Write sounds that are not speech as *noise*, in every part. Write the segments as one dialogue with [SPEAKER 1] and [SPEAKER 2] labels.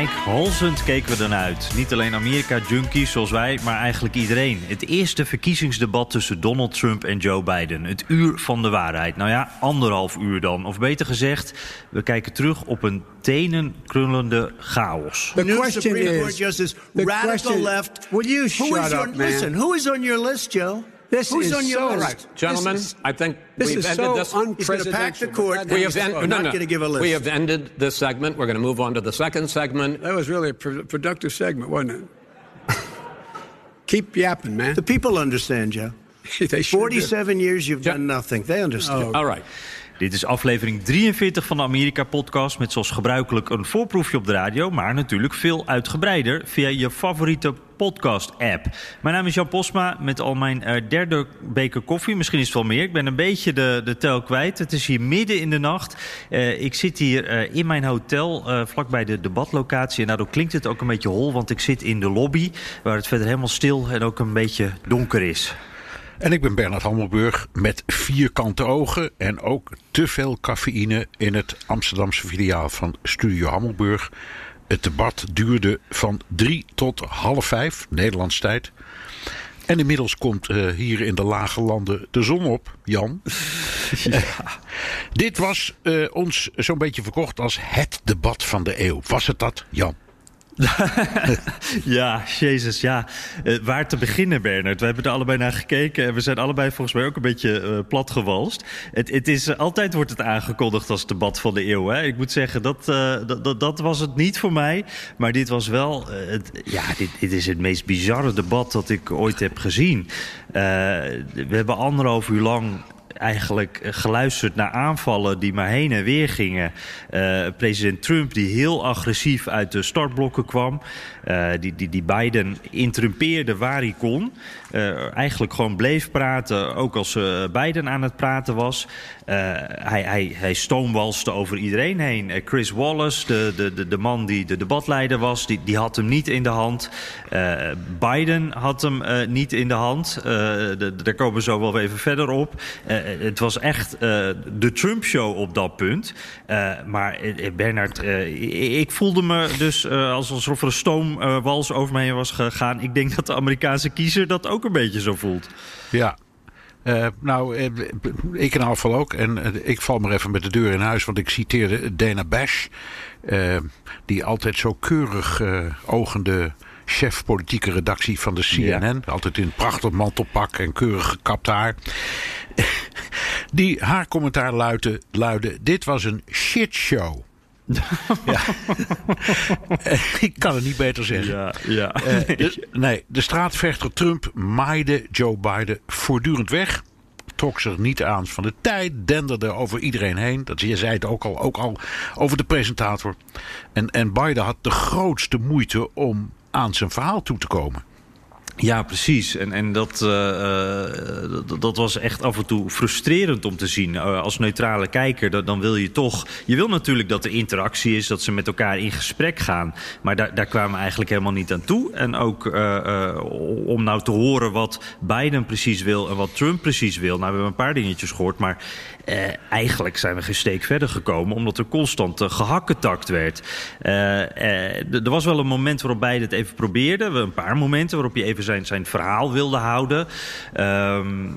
[SPEAKER 1] Rijkhalzend keken we ernaar uit. Niet alleen Amerika-junkies zoals wij, maar eigenlijk iedereen. Het eerste verkiezingsdebat tussen Donald Trump en Joe Biden. Het uur van de waarheid. Nou ja, anderhalf uur dan. Of beter gezegd, we kijken terug op een tenenkrullende chaos.
[SPEAKER 2] The question Supreme Court Justice, radical question, left. Will you shut who is up, man? Listen, who is on your list, Joe?
[SPEAKER 3] This
[SPEAKER 2] Who's
[SPEAKER 3] is
[SPEAKER 2] on your
[SPEAKER 3] so
[SPEAKER 2] list?
[SPEAKER 3] right. Gentlemen,
[SPEAKER 2] is,
[SPEAKER 3] I think
[SPEAKER 2] this
[SPEAKER 3] we've
[SPEAKER 2] is
[SPEAKER 3] ended
[SPEAKER 2] so
[SPEAKER 3] this.
[SPEAKER 2] He's pack the court.
[SPEAKER 3] We have, en-
[SPEAKER 2] no,
[SPEAKER 3] no,
[SPEAKER 2] not going to give a list.
[SPEAKER 3] we have ended this segment. We're going to move on to the second segment.
[SPEAKER 4] That was really a pro- productive segment, wasn't it? Keep yapping, man.
[SPEAKER 2] the people understand, Joe. *laughs*
[SPEAKER 4] they sure did.
[SPEAKER 2] 47 years you've
[SPEAKER 3] Ja.
[SPEAKER 2] done nothing. They understand. Oh.
[SPEAKER 3] All right.
[SPEAKER 1] Dit is aflevering 43 van de Amerika-podcast... met zoals gebruikelijk een voorproefje op de radio... maar natuurlijk veel uitgebreider via je favoriete podcast-app. Mijn naam is Jan Posma met al mijn eh, derde beker koffie. Misschien is het wel meer. Ik ben een beetje de, de tel kwijt. Het is hier midden in de nacht. Eh, ik zit hier eh, in mijn hotel, vlakbij de debatlocatie. En daardoor klinkt het ook een beetje hol... want ik zit in de lobby, waar het verder helemaal stil... en ook een beetje donker is.
[SPEAKER 5] En ik ben Bernard Hammelburg met vierkante ogen en ook te veel cafeïne in het Amsterdamse filiaal van Studio Hammelburg. Het debat duurde van drie tot half vijf, Nederlands tijd. En inmiddels komt eh, hier in de lage landen de zon op, Jan. *laughs* Dit was eh, ons zo'n beetje verkocht als het debat van de eeuw. Was het dat, Jan? *laughs*
[SPEAKER 1] Ja, jezus, ja. Eh, waar te beginnen, Bernard? We hebben er allebei naar gekeken en we zijn allebei volgens mij ook een beetje eh platgewalst. Het, het is, altijd wordt het aangekondigd als debat van de eeuw. Hè? Ik moet zeggen, dat, eh, dat, dat, dat was het niet voor mij. Maar dit was wel, ja, dit, dit is het meest bizarre debat dat ik ooit heb gezien. We hebben anderhalf uur lang eigenlijk eh, geluisterd naar aanvallen die maar heen en weer gingen. Eh, president Trump die heel agressief uit de startblokken kwam. Eh, die, die, die Biden interrumpeerde waar hij kon. Eh, eigenlijk gewoon bleef praten, ook als eh, Biden aan het praten was. Eh, hij, hij, hij stoomwalste over iedereen heen. Chris Wallace, de, de, de, man die de debatleider was, die, die had hem niet in de hand. Biden had hem niet in de hand. Daar komen we zo wel even verder op. Het was echt de Trump-show op dat punt. Maar Bernard, ik, voelde me dus als- alsof er een stoomwals over me heen was gegaan. Ik denk dat de Amerikaanse kiezer dat ook een beetje zo voelt.
[SPEAKER 5] Ja. Eh, nou, eh, ik in afval ook. En eh, ik val maar even met de deur in huis. Want ik citeerde Dana Bash. die altijd zo keurig ogende chef politieke redactie van de CNN. Altijd in een prachtig mantelpak en keurig gekapt haar. *laughs* Die haar commentaar luidde, luidde dit was een shitshow. Ja. *laughs* Eh, ik kan het niet beter zeggen.
[SPEAKER 1] Ja, ja.
[SPEAKER 5] Eh, de, nee, de straatvechter Trump maaide Joe Biden voortdurend weg. Trok zich niet aan van de tijd, denderde over iedereen heen. Dat je zei het ook al, ook al over de presentator. En, en Biden had de grootste moeite om aan zijn verhaal toe te komen.
[SPEAKER 1] Ja, precies. En, en dat, eh, dat, dat was echt af en toe frustrerend om te zien. Eh, als neutrale kijker, dan wil je toch... Je wil natuurlijk dat er interactie is, dat ze met elkaar in gesprek gaan. Maar daar, daar kwamen we eigenlijk helemaal niet aan toe. En ook eh, om nou te horen wat Biden precies wil en wat Trump precies wil. Nou, we hebben een paar dingetjes gehoord, maar... eh, eigenlijk zijn we geen steek verder gekomen... omdat er constant uh, gehakketakt werd. Eh, eh, er was wel een moment waarop Biden het even probeerde. Een paar momenten waarop hij even zijn, zijn verhaal wilde houden. Ehm,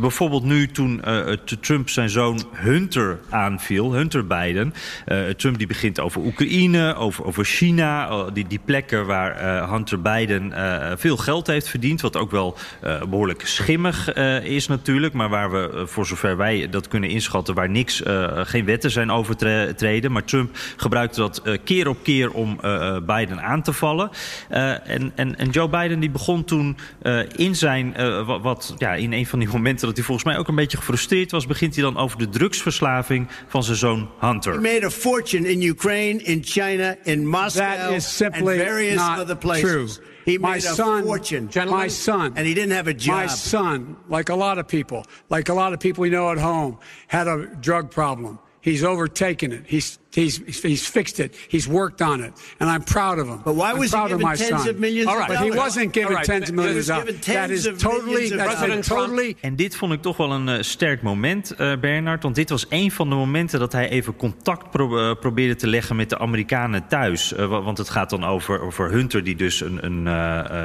[SPEAKER 1] bijvoorbeeld nu toen eh, Trump zijn zoon Hunter aanviel. Hunter Biden. Eh, Trump die begint over Oekraïne, over, over China. eh, die, die plekken waar eh, Hunter Biden eh, veel geld heeft verdiend. Wat ook wel eh, behoorlijk schimmig eh, is natuurlijk. Maar waar we, eh, voor zover wij dat kunnen inschatten... waar niks, eh, geen wetten zijn overtreden. Maar Trump gebruikte dat eh, keer op keer om eh, Biden aan te vallen. Eh, en, en, en Joe Biden die begon toen uh, in zijn, uh, wat, wat, ja, in een van die momenten dat hij volgens mij ook een beetje gefrustreerd was, begint hij dan over de drugsverslaving van zijn zoon Hunter.
[SPEAKER 2] He made a fortune in Ukraine, in China, in Moscow,
[SPEAKER 4] That is simply
[SPEAKER 2] and various
[SPEAKER 4] not
[SPEAKER 2] other places.
[SPEAKER 4] true.
[SPEAKER 2] He
[SPEAKER 4] my
[SPEAKER 2] made a
[SPEAKER 4] son,
[SPEAKER 2] fortune.
[SPEAKER 4] my son,
[SPEAKER 2] and he didn't have a job.
[SPEAKER 4] My son, like a lot of people, like a lot of people we know at home, had a drug problem. He's overtaken it. He's he's he's fixed it. He's worked on it, and I'm proud of him.
[SPEAKER 2] But why
[SPEAKER 4] I'm
[SPEAKER 2] was he
[SPEAKER 4] proud of
[SPEAKER 2] given
[SPEAKER 4] my
[SPEAKER 2] tens
[SPEAKER 4] son.
[SPEAKER 2] of millions
[SPEAKER 4] All
[SPEAKER 2] of
[SPEAKER 4] right, but he wasn't given
[SPEAKER 3] All right,
[SPEAKER 4] tens of millions
[SPEAKER 2] was
[SPEAKER 4] of
[SPEAKER 2] given
[SPEAKER 4] dollars. That
[SPEAKER 2] tens
[SPEAKER 4] is
[SPEAKER 2] of
[SPEAKER 4] totally
[SPEAKER 2] of
[SPEAKER 4] totally
[SPEAKER 1] En dit vond ik toch wel een uh, sterk moment, uh, Bernard. Want dit was een van de momenten dat hij even contact pro uh, probeerde te leggen met de Amerikanen thuis. want het gaat dan over, over Hunter, die dus een, een,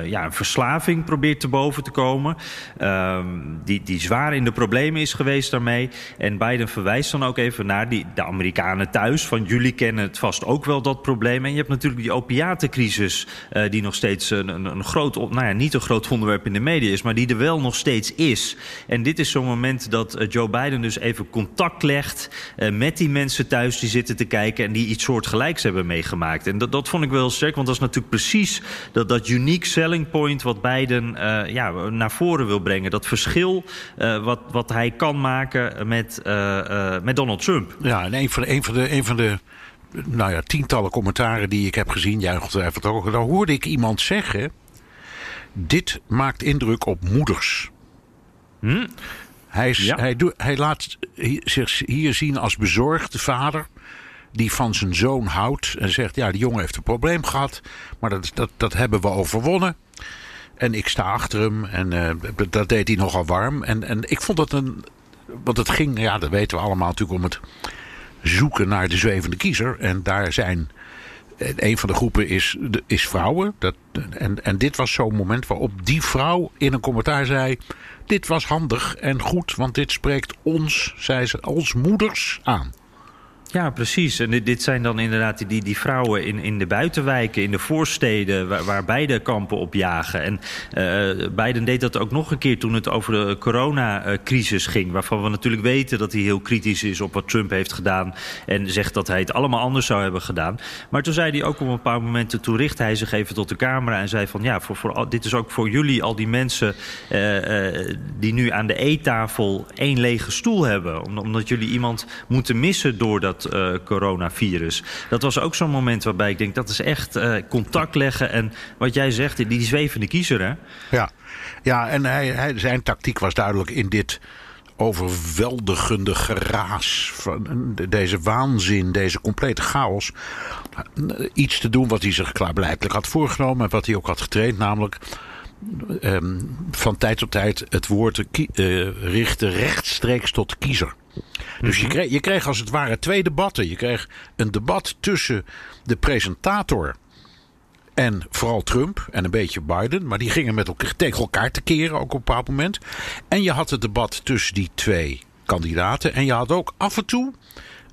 [SPEAKER 1] ja, een verslaving probeert te boven te komen. Ehm, die, die zwaar in de problemen is geweest daarmee. En Biden verwijst dan ook even naar die, de Amerikanen thuis. Van jullie kennen het vast ook wel, dat probleem. En je hebt natuurlijk die opiatencrisis, die nog steeds een, een, een groot, nou ja, niet een groot onderwerp in de media is, maar die er wel nog steeds is. En dit is zo'n moment dat uh, Joe Biden dus even contact legt uh, met die mensen thuis die zitten te kijken en die iets soortgelijks hebben meegemaakt. En dat, dat vond ik wel sterk, want dat is natuurlijk precies dat, dat unique selling point wat Biden ja, naar voren wil brengen. Dat verschil wat, wat hij kan maken met, met Donald Trump.
[SPEAKER 5] Ja, en van de, een van de, een van de nou ja, tientallen commentaren die ik heb gezien, jij ongetwijfeld ook, daar hoorde ik iemand zeggen dit maakt indruk op moeders.
[SPEAKER 1] Hm?
[SPEAKER 5] Hij, is,
[SPEAKER 1] Ja.
[SPEAKER 5] hij, doet, hij laat zich hier zien als bezorgde vader. Die van zijn zoon houdt. En zegt: Ja, die jongen heeft een probleem gehad. Maar dat, dat, dat hebben we overwonnen. En ik sta achter hem. En uh, dat deed hij nogal warm. En, en ik vond dat een. Want het ging, ja, dat weten we allemaal natuurlijk om het zoeken naar de zwevende kiezer. En daar zijn een van de groepen is, is vrouwen. Dat, en, en dit was zo'n moment waarop die vrouw in een commentaar zei: Dit was handig en goed, want dit spreekt ons, zei ze, als moeders aan.
[SPEAKER 1] Ja, precies. En dit, zijn dan inderdaad die, die vrouwen in, in de buitenwijken, in de voorsteden, waar, beide kampen op jagen. En uh, Biden deed dat ook nog een keer toen het over de coronacrisis ging. Waarvan we natuurlijk weten dat hij heel kritisch is op wat Trump heeft gedaan. En zegt dat hij het allemaal anders zou hebben gedaan. Maar toen zei hij ook op een paar momenten, toen richtte hij zich even tot de camera en zei van ja, voor, voor, dit is ook voor jullie, al die mensen uh, uh, die nu aan de eettafel één lege stoel hebben. Omdat jullie iemand moeten missen door dat uh, coronavirus. Dat was ook zo'n moment waarbij ik denk, dat is echt uh, contact leggen. En wat jij zegt, die, die zwevende kiezer, hè?
[SPEAKER 5] Ja, ja en hij, hij, zijn tactiek was duidelijk in dit overweldigende geraas van deze waanzin, deze complete chaos. Iets te doen wat hij zich klaarblijkelijk had voorgenomen en wat hij ook had getraind, namelijk um, van tijd tot tijd het woord uh, richten rechtstreeks tot kiezer. Dus je kreeg, je kreeg als het ware twee debatten. Je kreeg een debat tussen de presentator en vooral Trump en een beetje Biden. Maar die gingen met elkaar, tegen elkaar te keren ook op een bepaald moment. En je had het debat tussen die twee kandidaten. En je had ook af en toe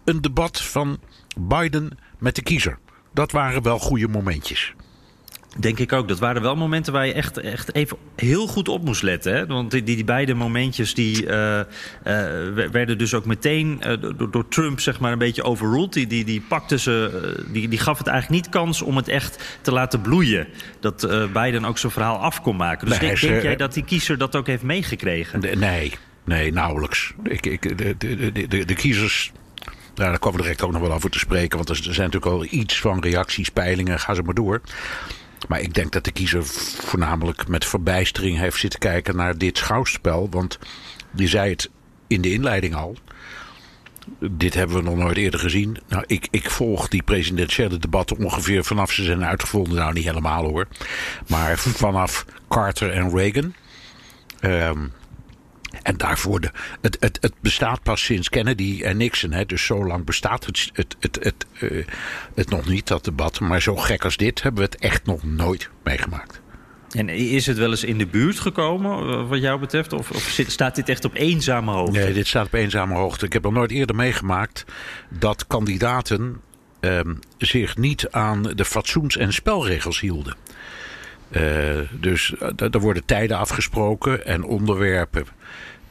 [SPEAKER 5] een debat van Biden met de kiezer. Dat waren wel goede momentjes.
[SPEAKER 1] Denk ik ook. Dat waren wel momenten waar je echt, echt even heel goed op moest letten. Hè? Want die, die beide momentjes die, uh, uh, werden dus ook meteen uh, door, door, Trump zeg maar, een beetje overruled. Die, die, die, pakte ze, die, die gaf het eigenlijk niet kans om het echt te laten bloeien. Dat Biden ook zijn verhaal af kon maken. Dus
[SPEAKER 5] Nee,
[SPEAKER 1] denk, jij dat die kiezer dat ook heeft meegekregen?
[SPEAKER 5] Nee, nee, nauwelijks. Ik, ik, de, de, de, de, de kiezers. Nou, daar komen we direct ook nog wel over te spreken. Want er zijn natuurlijk al iets van reacties, peilingen, ga ze maar door. Maar ik denk dat de kiezer voornamelijk met verbijstering heeft zitten kijken naar dit schouwspel. Want die zei het in de inleiding al. Dit hebben we nog nooit eerder gezien. Nou, ik, ik volg die presidentiële debatten ongeveer vanaf ze zijn uitgevonden. Nou, niet helemaal hoor. Maar vanaf Carter en Reagan. Ehm, en daarvoor, de, het, het, het bestaat pas sinds Kennedy en Nixon. Hè, dus zo lang bestaat het, het, het, het, eh, het nog niet, dat debat. Maar zo gek als dit hebben we het echt nog nooit meegemaakt.
[SPEAKER 1] En is het wel eens in de buurt gekomen, eh, wat jou betreft? Of, of zit- staat dit echt op eenzame hoogte?
[SPEAKER 5] Nee, dit staat op eenzame hoogte. Ik heb nog nooit eerder meegemaakt dat kandidaten ehm, zich niet aan de fatsoens- en spelregels hielden. Eh, dus er worden tijden afgesproken en onderwerpen.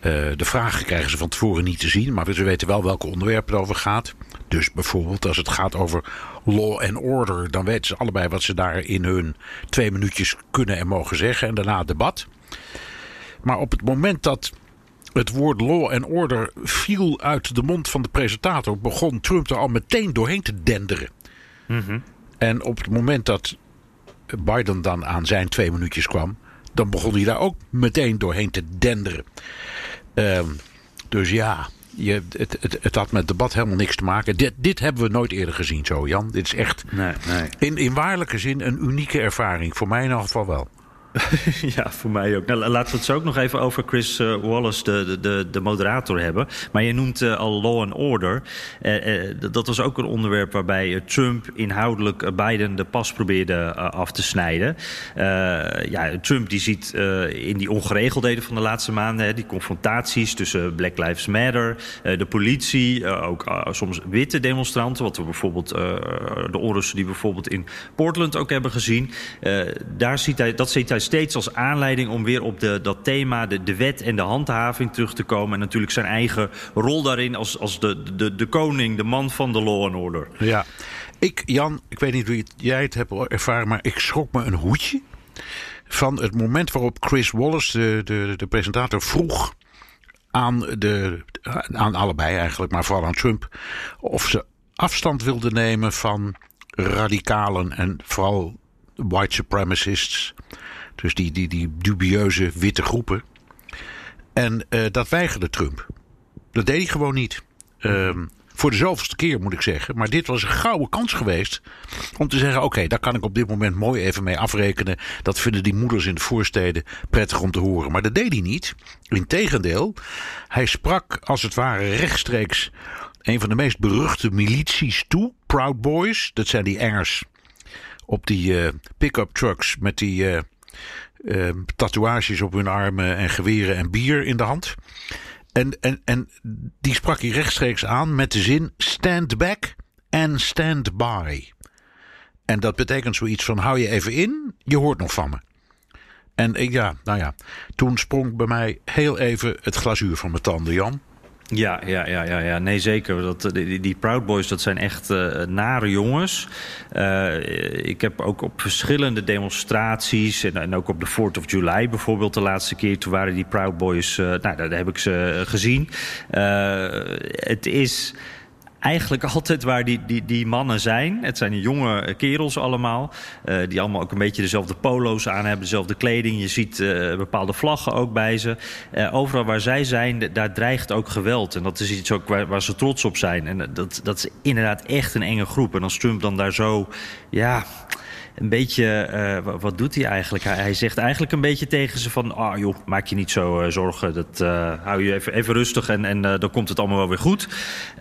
[SPEAKER 5] Eh, de vragen krijgen ze van tevoren niet te zien, maar ze weten wel welke onderwerpen het over gaat. Dus bijvoorbeeld als het gaat over law and order, dan weten ze allebei wat ze daar in hun twee minuutjes kunnen en mogen zeggen. En daarna debat. Maar op het moment dat het woord law and order viel uit de mond van de presentator, begon Trump er al meteen doorheen te denderen. En op het moment dat Biden dan aan zijn twee minuutjes kwam, dan begon hij daar ook meteen doorheen te denderen. Ehm, dus ja, je, het, het, het had met debat helemaal niks te maken. Dit, dit hebben we nooit eerder gezien zo, Jan. Dit is echt
[SPEAKER 1] Nee, nee.
[SPEAKER 5] in, in waarlijke zin een unieke ervaring. Voor mij in ieder geval wel. *laughs*
[SPEAKER 1] Ja, voor mij ook. Nou, laten we het zo ook nog even over Chris eh, Wallace, de, de- de, de moderator, hebben. Maar je noemt eh, al Law and Order. Eh, dat was ook een onderwerp waarbij Trump inhoudelijk Biden de pas probeerde af te snijden. Ja, Trump die ziet in die ongeregeldheden van de laatste maanden... Hè, die confrontaties tussen Black Lives Matter, de politie... ook soms witte demonstranten, wat we bijvoorbeeld... de onrusten die we bijvoorbeeld in Portland ook hebben gezien... Daar ziet hij, dat ziet hij steeds als aanleiding om weer op de, dat thema, de, wet en de handhaving terug te komen. En natuurlijk zijn eigen rol daarin als, als de, de, de koning, de man van de law and order.
[SPEAKER 5] Ja. Ik, Jan, ik weet niet hoe jij het hebt ervaren, maar ik schrok me een hoedje. Van het moment waarop Chris Wallace, de, de, de presentator, vroeg aan, de, aan allebei eigenlijk, maar vooral aan Trump, of ze afstand wilden nemen van radicalen en vooral white supremacists. Dus die, die, die dubieuze witte groepen. En eh, dat weigerde Trump. Dat deed hij gewoon niet. Ehm, voor de zoveelste keer moet ik zeggen. Maar dit was een gouden kans geweest. Om te zeggen: oké, daar kan ik op dit moment mooi even mee afrekenen. Dat vinden die moeders in de voorsteden prettig om te horen. Maar dat deed hij niet. Integendeel, hij sprak als het ware rechtstreeks een van de meest beruchte milities toe. Proud Boys, dat zijn die engers op die eh, pick-up trucks met die eh, eh, tatoeages op hun armen en geweren en bier in de hand. En, en, en die sprak hij rechtstreeks aan met de zin stand back and stand by. En dat betekent zoiets van hou je even in, je hoort nog van me. En ik, ja, nou ja, toen sprong bij mij heel even het glazuur van mijn tanden, Jan.
[SPEAKER 1] Ja, ja, ja, ja, ja. nee zeker. Dat, eh, die, Proud Boys, dat zijn echt eh, nare jongens. Eh, ik heb ook op verschillende demonstraties... En, en ook op de 4th of July bijvoorbeeld de laatste keer... toen waren die Proud Boys... eh, nou, daar, heb ik ze gezien. Het is eigenlijk *laughs* altijd waar die, die, die mannen zijn. Het zijn jonge kerels allemaal. eh, die allemaal ook een beetje dezelfde polo's aan hebben, dezelfde kleding. Je ziet eh, bepaalde vlaggen ook bij ze. Eh, overal waar zij zijn, daar dreigt ook geweld. En dat is iets ook waar, waar ze trots op zijn. En dat, dat is inderdaad echt een enge groep. En als Trump dan daar zo, ja een beetje, eh, wa- wat doet hij eigenlijk? Hij, zegt eigenlijk een beetje tegen ze van... ah joh, maak je niet zo eh, zorgen, dat, eh, hou je even, even rustig en, en dan komt het allemaal wel weer goed.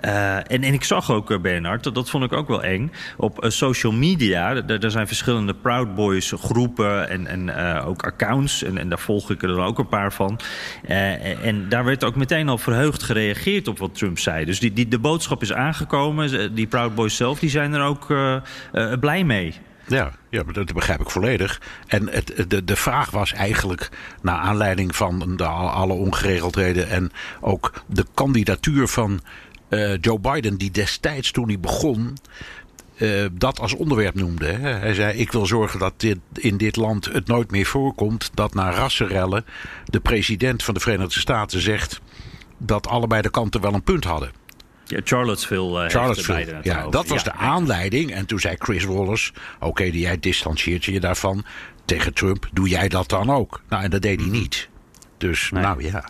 [SPEAKER 1] En, en ik zag ook, Bernard, dat, dat vond ik ook wel eng... op social media, er zijn verschillende Proud Boys groepen en, en ook accounts... En, en daar volg ik er ook een paar van. Eh, en daar werd ook meteen al verheugd gereageerd op wat Trump zei. Dus die, die, de boodschap is aangekomen. Die Proud Boys zelf die zijn er ook blij mee.
[SPEAKER 5] Ja, ja, dat begrijp ik volledig. En het, de, de vraag was eigenlijk, naar aanleiding van de, alle ongeregeldheden en ook de kandidatuur van eh, Joe Biden, die destijds toen hij begon. eh, dat als onderwerp noemde. Hè. Hij zei: Ik wil zorgen dat dit, in dit land het nooit meer voorkomt dat na rassenrellen de president van de Verenigde Staten zegt dat allebei de kanten wel een punt hadden.
[SPEAKER 1] Ja, Charlottesville. het
[SPEAKER 5] Ja, dat was
[SPEAKER 1] Ja,
[SPEAKER 5] de aanleiding. En toen zei Chris Wallace: Oké, jij distancieert je daarvan tegen Trump. Doe jij dat dan ook? Nou, en dat deed hij niet. Dus,
[SPEAKER 1] Nee.
[SPEAKER 5] nou ja.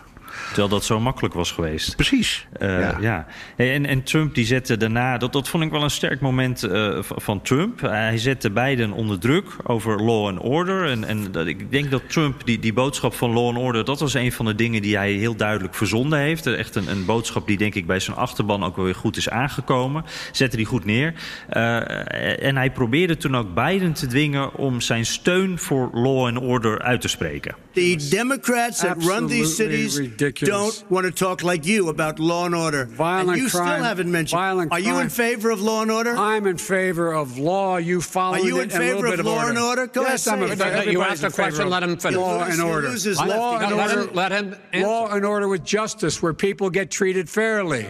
[SPEAKER 1] Terwijl dat zo makkelijk was geweest.
[SPEAKER 5] Precies.
[SPEAKER 1] Eh,
[SPEAKER 5] ja.
[SPEAKER 1] En, en Trump die zette daarna, dat, dat vond ik wel een sterk moment eh, van Trump. hij zette beiden onder druk over law and order. En, en dat, ik denk dat Trump die, die boodschap van law and order, dat was een van de dingen die hij heel duidelijk verzonden heeft. Echt een, een boodschap die denk ik bij zijn achterban ook wel weer goed is aangekomen. Zette die goed neer. Eh, en hij probeerde toen ook Biden te dwingen om zijn steun voor law and order uit te spreken.
[SPEAKER 2] The Democrats that run these cities
[SPEAKER 4] ridiculous.
[SPEAKER 2] don't want to talk like you about law and order.
[SPEAKER 4] Violent
[SPEAKER 2] and you
[SPEAKER 4] crime,
[SPEAKER 2] still haven't mentioned.
[SPEAKER 4] violent
[SPEAKER 2] Are you in favor of law and order?
[SPEAKER 4] I'm in favor of law. You follow.
[SPEAKER 2] Are you in
[SPEAKER 4] a little
[SPEAKER 2] favor
[SPEAKER 4] bit
[SPEAKER 2] of
[SPEAKER 4] of
[SPEAKER 2] law
[SPEAKER 4] order.
[SPEAKER 2] and order? Go
[SPEAKER 4] yes,
[SPEAKER 2] ahead,
[SPEAKER 4] I'm
[SPEAKER 2] say
[SPEAKER 4] a,
[SPEAKER 2] it.
[SPEAKER 3] No, no, you
[SPEAKER 4] everybody's
[SPEAKER 3] asked a question, let him finish.
[SPEAKER 4] Law and order.
[SPEAKER 2] loses
[SPEAKER 4] Law and
[SPEAKER 2] You
[SPEAKER 3] let
[SPEAKER 4] order.
[SPEAKER 3] him- let him answer.
[SPEAKER 4] Law and order with justice, where people get treated fairly.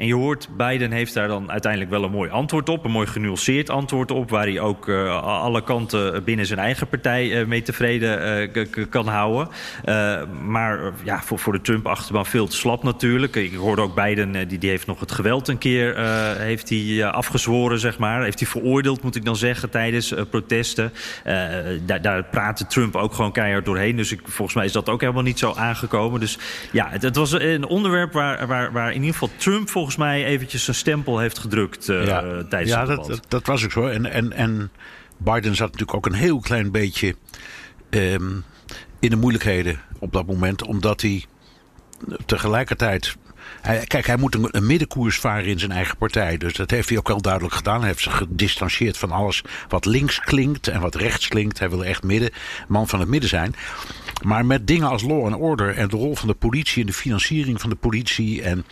[SPEAKER 1] En je hoort, Biden heeft daar dan uiteindelijk wel een mooi antwoord op. Een mooi genuanceerd antwoord op. Waar hij ook uh, alle kanten binnen zijn eigen partij uh, mee tevreden uh, kan houden. maar ja, voor, voor de Trump-achterban veel te slap natuurlijk. Ik hoorde ook Biden, die, die heeft nog het geweld een keer heeft hij, afgezworen, zeg maar. Heeft hij veroordeeld, moet ik dan zeggen, tijdens protesten. daar, daar praatte Trump ook gewoon keihard doorheen. Dus ik, volgens mij is dat ook helemaal niet zo aangekomen. Dus ja, het, het was een onderwerp waar, waar, waar in ieder geval Trump volgens mij eventjes zijn stempel heeft gedrukt uh, ja. tijdens
[SPEAKER 5] ja,
[SPEAKER 1] het
[SPEAKER 5] debat. Dat, dat was ook zo. En, en, en Biden zat natuurlijk ook een heel klein beetje um, in de moeilijkheden op dat moment. Omdat hij tegelijkertijd hij, kijk, hij moet een, een, middenkoers varen in zijn eigen partij. Dus dat heeft hij ook wel duidelijk gedaan. Hij heeft zich gedistanceerd van alles wat links klinkt en wat rechts klinkt. Hij wil echt midden, man van het midden zijn. Maar met dingen als law and order en de rol van de politie en de financiering van de politie en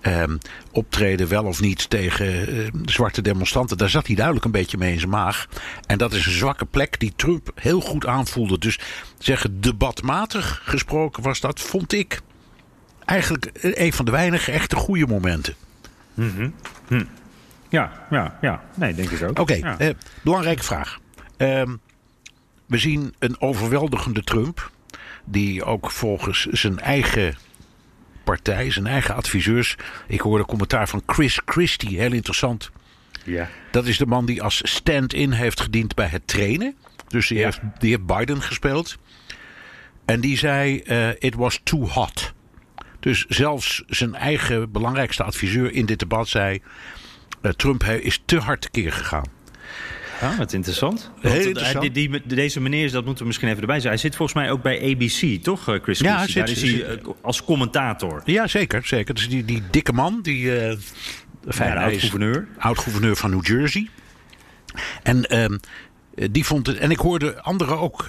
[SPEAKER 5] ehm, optreden wel of niet tegen eh, zwarte demonstranten, daar zat hij duidelijk een beetje mee in zijn maag. En dat is een zwakke plek die Trump heel goed aanvoelde. Dus zeggen debatmatig gesproken was dat, vond ik eigenlijk een van de weinige echte goede momenten.
[SPEAKER 1] Mm hm. Ja, ja, ja. Nee, denk ik ook.
[SPEAKER 5] Oké, eh, belangrijke vraag. Ehm, we zien een overweldigende Trump. Die ook volgens zijn eigen partij, zijn eigen adviseurs. Ik hoorde een commentaar van Chris Christie, heel interessant.
[SPEAKER 1] Ja.
[SPEAKER 5] Dat is de man die als stand-in heeft gediend bij het trainen. Dus die, heeft, die heeft Biden gespeeld. En die zei: uh, It was too hot. Dus zelfs zijn eigen belangrijkste adviseur in dit debat zei: uh, Trump is te hard tekeer gegaan.
[SPEAKER 1] Ah, wat interessant.
[SPEAKER 5] Heel interessant.
[SPEAKER 1] Die, die, deze meneer, dat moeten we misschien even erbij zeggen. Hij zit volgens mij ook bij ABC, toch, eh, Chris?
[SPEAKER 5] Ja,
[SPEAKER 1] zit, Daar is hij eh, als commentator.
[SPEAKER 5] Ja, zeker. zeker. Dus die, die dikke man, die. Uh,
[SPEAKER 1] oud-gouverneur.
[SPEAKER 5] Oud-gouverneur van New Jersey. En uh, die vond het. En ik hoorde anderen ook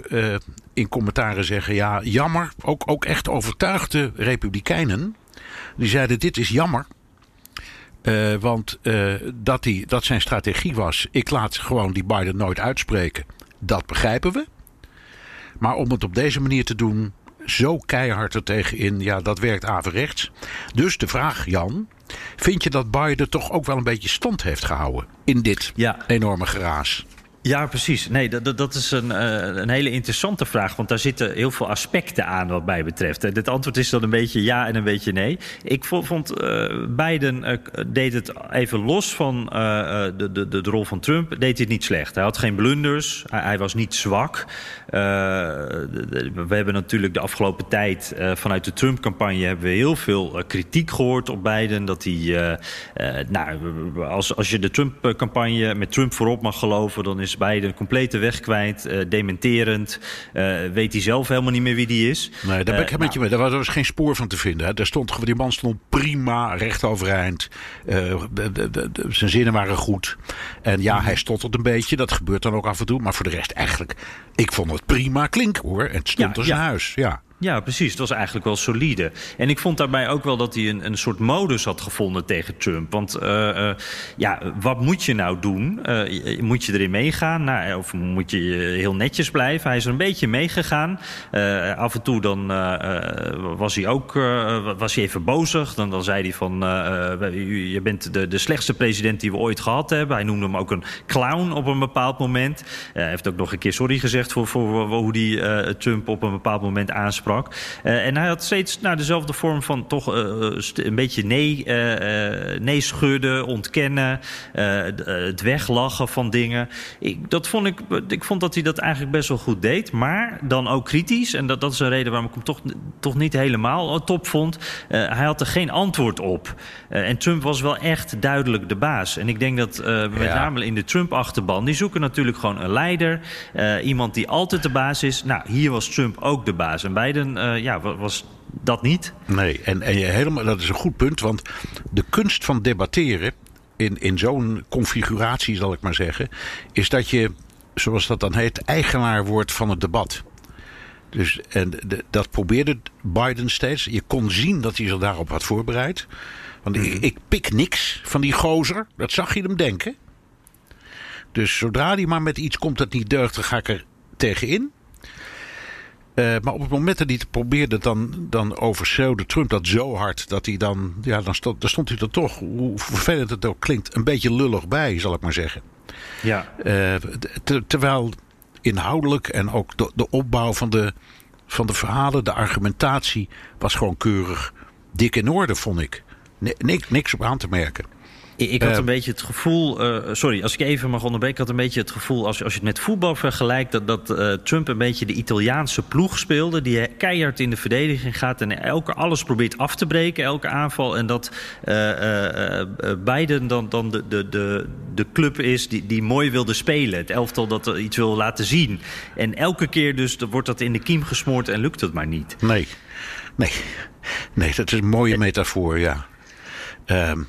[SPEAKER 5] in commentaren zeggen: ja, jammer. Ook, ook echt overtuigde Republikeinen. Die zeiden: dit is jammer. Uh, want uh, dat, die, dat zijn strategie was: ik laat gewoon die Biden nooit uitspreken. Dat begrijpen we. Maar om het op deze manier te doen, zo keihard er tegenin, ja, dat werkt averechts. Dus de vraag, Jan. Vind je dat Biden toch ook wel een beetje stand heeft gehouden in dit
[SPEAKER 1] ja.
[SPEAKER 5] enorme geraas?
[SPEAKER 1] Ja, precies. Nee, dat, dat is een, uh, een hele interessante vraag. Want daar zitten heel veel aspecten aan wat mij betreft. Het antwoord is dan een beetje ja en een beetje nee. Ik vond uh, Biden deed het even los van de, de, de, rol van Trump. Deed het niet slecht. Hij had geen blunders. Hij, hij was niet zwak. we hebben natuurlijk de afgelopen tijd vanuit de Trump-campagne hebben we heel veel kritiek gehoord op Biden. Dat hij, nou, als, als je de Trump-campagne met Trump voorop mag geloven, dan is Biden complete weg kwijt, uh, dementerend. Uh, weet hij zelf helemaal niet meer wie die is.
[SPEAKER 5] Nee, daar ben ik met je mee. Daar was, was geen spoor van te vinden. Hè. Daar stond, die man stond prima, recht overeind. De, de, de, zijn zinnen waren goed. En ja, hij stottert een beetje. Dat gebeurt dan ook af en toe. Maar voor de rest eigenlijk, ik vond het prima klinken hoor. Het stond ja, als ja. huis, ja.
[SPEAKER 1] Ja, precies. Het was eigenlijk wel solide. En ik vond daarbij ook wel dat hij een, een soort modus had gevonden tegen Trump. Want uh, uh, ja, wat moet je nou doen? Uh, moet je erin meegaan? Nou, of moet je heel netjes blijven? Hij is er een beetje meegegaan. af en toe dan was hij ook was hij even bozig. Dan, dan zei hij van, je bent de, de slechtste president die we ooit gehad hebben. Hij noemde hem ook een clown op een bepaald moment. Hij heeft ook nog een keer sorry gezegd voor, voor hoe hij Trump op een bepaald moment aansprak. Uh, en hij had steeds nou, dezelfde vorm van toch uh, een beetje nee, nee schudden, ontkennen, het weglachen van dingen. Ik, dat vond ik, ik vond dat hij dat eigenlijk best wel goed deed, maar dan ook kritisch. En dat, dat is een reden waarom ik hem toch, toch niet helemaal top vond. hij had er geen antwoord op. en Trump was wel echt duidelijk de baas. En ik denk dat met ja. name in de Trump-achterban, die zoeken natuurlijk gewoon een leider. iemand die altijd de baas is. Nou, hier was Trump ook de baas. En beide uh, ja, was dat niet.
[SPEAKER 5] Nee, en, en je helemaal, dat is een goed punt. Want de kunst van debatteren in, in zo'n configuratie, zal ik maar zeggen, is dat je, zoals dat dan heet, eigenaar wordt van het debat. Dus en de, dat probeerde Biden steeds. Je kon zien dat hij zich daarop had voorbereid. Want ik,
[SPEAKER 1] Mhm.
[SPEAKER 5] ik pik niks van die gozer. Dat zag je hem denken. Dus zodra hij maar met iets komt dat niet deugt, dan ga ik er tegenin. Uh, maar op het moment dat hij het probeerde, dan, dan overschreeuwde Trump dat zo hard dat hij dan, ja, dan stond, dan stond hij er toch, hoe vervelend het ook klinkt, een beetje lullig bij, zal ik maar zeggen.
[SPEAKER 1] Ja.
[SPEAKER 5] Uh, terwijl inhoudelijk en ook de, de opbouw van de, van de verhalen, de argumentatie, was gewoon keurig dik in orde, vond ik. niks, niks op aan te merken.
[SPEAKER 1] Ik had een beetje het gevoel, uh, sorry, als ik even mag onderbreken, ik had een beetje het gevoel, als, als je het met voetbal vergelijkt, dat, dat uh, Trump een beetje de Italiaanse ploeg speelde, die keihard in de verdediging gaat en elke alles probeert af te breken, elke aanval. En dat Biden dan, dan de, de, de, de club is die, die mooi wilde spelen. Het elftal dat er iets wil laten zien. En elke keer dus wordt dat in de kiem gesmoord en lukt het maar niet.
[SPEAKER 5] Nee, nee, nee, dat is een mooie metafoor, ja. Um,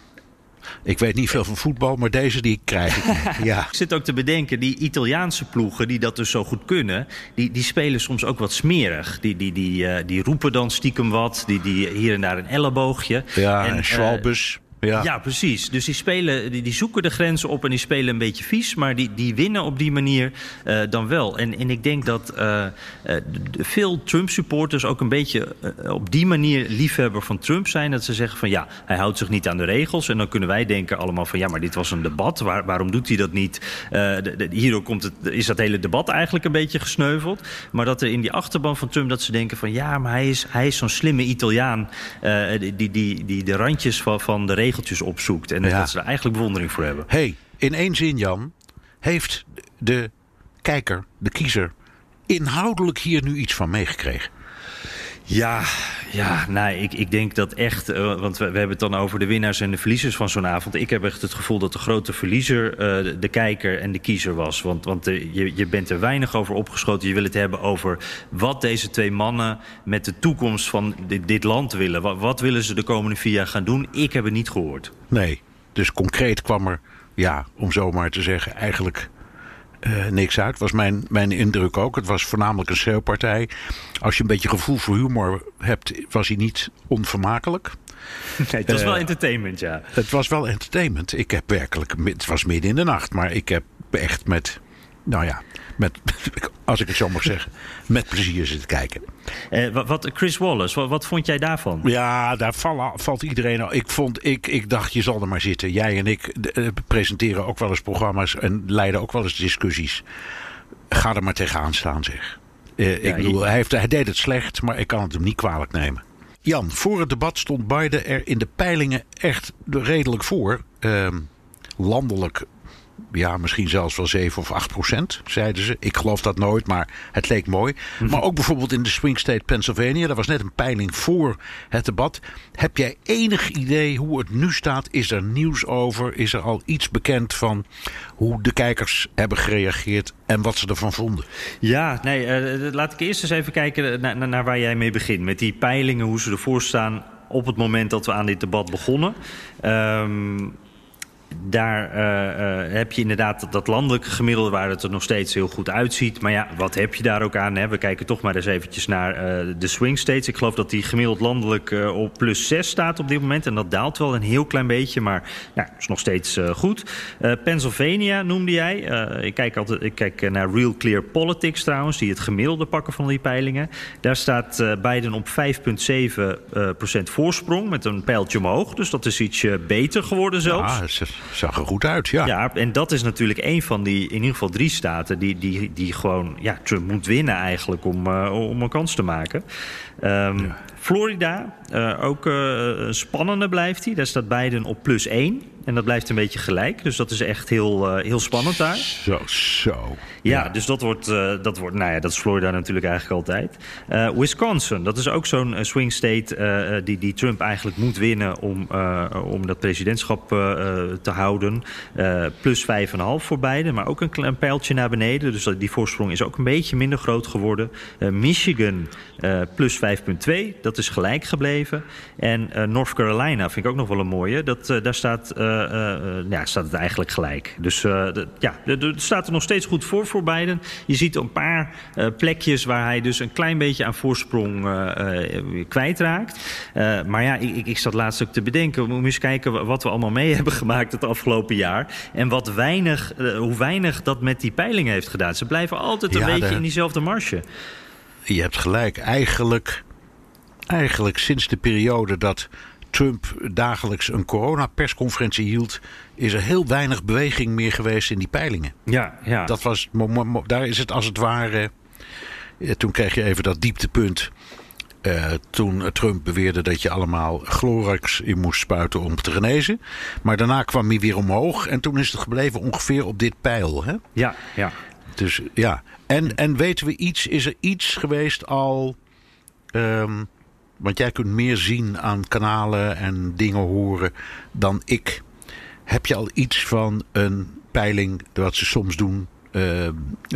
[SPEAKER 5] ik weet niet veel van voetbal, maar deze die krijg ik. *laughs* ja.
[SPEAKER 1] ik zit ook te bedenken, die Italiaanse ploegen die dat dus zo goed kunnen, die, die spelen soms ook wat smerig. Die, die, die, uh, die roepen dan stiekem wat, die, die hier en daar een elleboogje.
[SPEAKER 5] Ja, en, en Schwalbes. Uh,
[SPEAKER 1] ja. ja, precies. Dus die, spelen, die, die zoeken de grenzen op en die spelen een beetje vies. Maar die, die winnen op die manier uh, dan wel. En, en ik denk dat uh, uh, veel Trump-supporters ook een beetje op die manier liefhebber van Trump zijn. Dat ze zeggen van ja, hij houdt zich niet aan de regels. En dan kunnen wij denken allemaal van ja, maar dit was een debat. Waar, waarom doet hij dat niet? Hierdoor komt het, is dat hele debat eigenlijk een beetje gesneuveld. Maar dat er in die achterban van Trump dat ze denken van ja, maar hij is, hij is zo'n slimme Italiaan. die, die, die, de randjes van, van de regeltjes opzoekt. En ja. dat ze er eigenlijk bewondering voor hebben.
[SPEAKER 5] hey, in één zin Jan, heeft de kijker, de kiezer, inhoudelijk hier nu iets van meegekregen?
[SPEAKER 1] Ja, ja nou, ik, ik denk dat echt, uh, want we, hebben het dan over de winnaars en de verliezers van zo'n avond. Ik heb echt het gevoel dat de grote verliezer uh, de, kijker en de kiezer was. Want, want uh, je, je bent er weinig over opgeschoten. Je wil het hebben over wat deze twee mannen met de toekomst van dit, dit land willen. Wat, willen ze de komende vier jaar gaan doen? Ik heb het niet gehoord.
[SPEAKER 5] Nee, dus concreet kwam er, ja, om zo maar te zeggen, eigenlijk uh, niks uit. Was mijn, mijn indruk ook. Het was voornamelijk een schreeuwpartij. Als je een beetje gevoel voor humor hebt, was hij niet onvermakelijk. *laughs*
[SPEAKER 1] Nee, het was uh, wel entertainment, ja.
[SPEAKER 5] Het was wel entertainment. Ik heb werkelijk, het was midden in de nacht, maar ik heb echt met, nou ja, met, *laughs* als ik het zo mag zeggen, met plezier zitten kijken.
[SPEAKER 1] Uh, wat, Chris Wallace, wat, wat, vond jij daarvan?
[SPEAKER 5] Ja, daar valt, valt iedereen. Ik, vond, ik, ik dacht, je zal er maar zitten. Jij en ik uh, presenteren ook wel eens programma's en leiden ook wel eens discussies. Ga er maar tegenaan staan, zeg. Ja, ik bedoel, hij, heeft, hij deed het slecht, maar ik kan het hem niet kwalijk nemen. Jan, voor het debat stond Biden er in de peilingen echt redelijk voor. Ehm, landelijk ja, misschien zelfs wel 7 of 8 procent, zeiden ze. Ik geloof dat nooit, maar het leek mooi. Mhm. Maar ook bijvoorbeeld in de swing state Pennsylvania. Daar was net een peiling voor het debat. Heb jij enig idee hoe het nu staat? Is er nieuws over? Is er al iets bekend van hoe de kijkers hebben gereageerd en wat ze ervan vonden?
[SPEAKER 1] Ja, nee, uh, laat ik eerst eens even kijken naar, naar waar jij mee begint. Met die peilingen, hoe ze ervoor staan op het moment dat we aan dit debat begonnen. Um, daar uh, uh, heb je inderdaad dat, landelijke gemiddelde waar het er nog steeds heel goed uitziet. Maar ja, wat heb je daar ook aan? Hè? We kijken toch maar eens eventjes naar uh, de swing states. Ik geloof dat die gemiddeld landelijk op plus 6 staat op dit moment. En dat daalt wel een heel klein beetje, maar ja, is nog steeds goed. Pennsylvania noemde jij. ik kijk, altijd, ik kijk naar Real Clear Politics trouwens, die het gemiddelde pakken van die peilingen. Daar staat Biden op 5,7% voorsprong met een pijltje omhoog. Dus dat is ietsje beter geworden zelfs.
[SPEAKER 5] Ja, zag er goed uit, ja.
[SPEAKER 1] Ja, en dat is natuurlijk een van die, in ieder geval drie staten... die, die, die gewoon, ja, Trump moet winnen eigenlijk om, uh, om een kans te maken. Um, ja. Florida, uh, ook uh, spannende blijft hij. Daar staat Biden op plus 1. En dat blijft een beetje gelijk. Dus dat is echt heel, uh, heel spannend daar.
[SPEAKER 5] Zo, zo.
[SPEAKER 1] Ja, ja. dus dat wordt, uh, dat wordt, nou ja, dat is Florida natuurlijk eigenlijk altijd. Uh, Wisconsin, dat is ook zo'n swing state die, die Trump eigenlijk moet winnen om, om dat presidentschap te houden. plus 5,5 voor beide, maar ook een klein pijltje naar beneden. Dus die voorsprong is ook een beetje minder groot geworden. Michigan, plus 5,2, dat is gelijk gebleven. En North Carolina vind ik ook nog wel een mooie. Dat, daar staat ja, staat het eigenlijk gelijk. Dus de, ja, het staat er nog steeds goed voor voor Biden. Je ziet een paar plekjes waar hij dus een klein beetje aan voorsprong kwijtraakt. maar ja, ik, ik zat laatst ook te bedenken. We moeten eens kijken wat we allemaal mee *laughs* hebben gemaakt het afgelopen jaar. En wat weinig, hoe weinig dat met die peilingen heeft gedaan. Ze blijven altijd een ja, beetje de... in diezelfde marge.
[SPEAKER 5] je hebt gelijk. Eigenlijk, eigenlijk sinds de periode dat Trump dagelijks een coronapersconferentie hield, is er heel weinig beweging meer geweest in die peilingen.
[SPEAKER 1] Ja, ja.
[SPEAKER 5] Dat was, daar is het als het ware. Toen kreeg je even dat dieptepunt. Uh, toen Trump beweerde dat je allemaal Chlorax in moest spuiten om te genezen. Maar daarna kwam hij weer omhoog en toen is het gebleven ongeveer op dit pijl. Hè?
[SPEAKER 1] Ja, ja.
[SPEAKER 5] Dus ja. En, en weten we iets, is er iets geweest al. Um, want jij kunt meer zien aan kanalen en dingen horen dan ik. Heb je al iets van een peiling wat ze soms doen uh,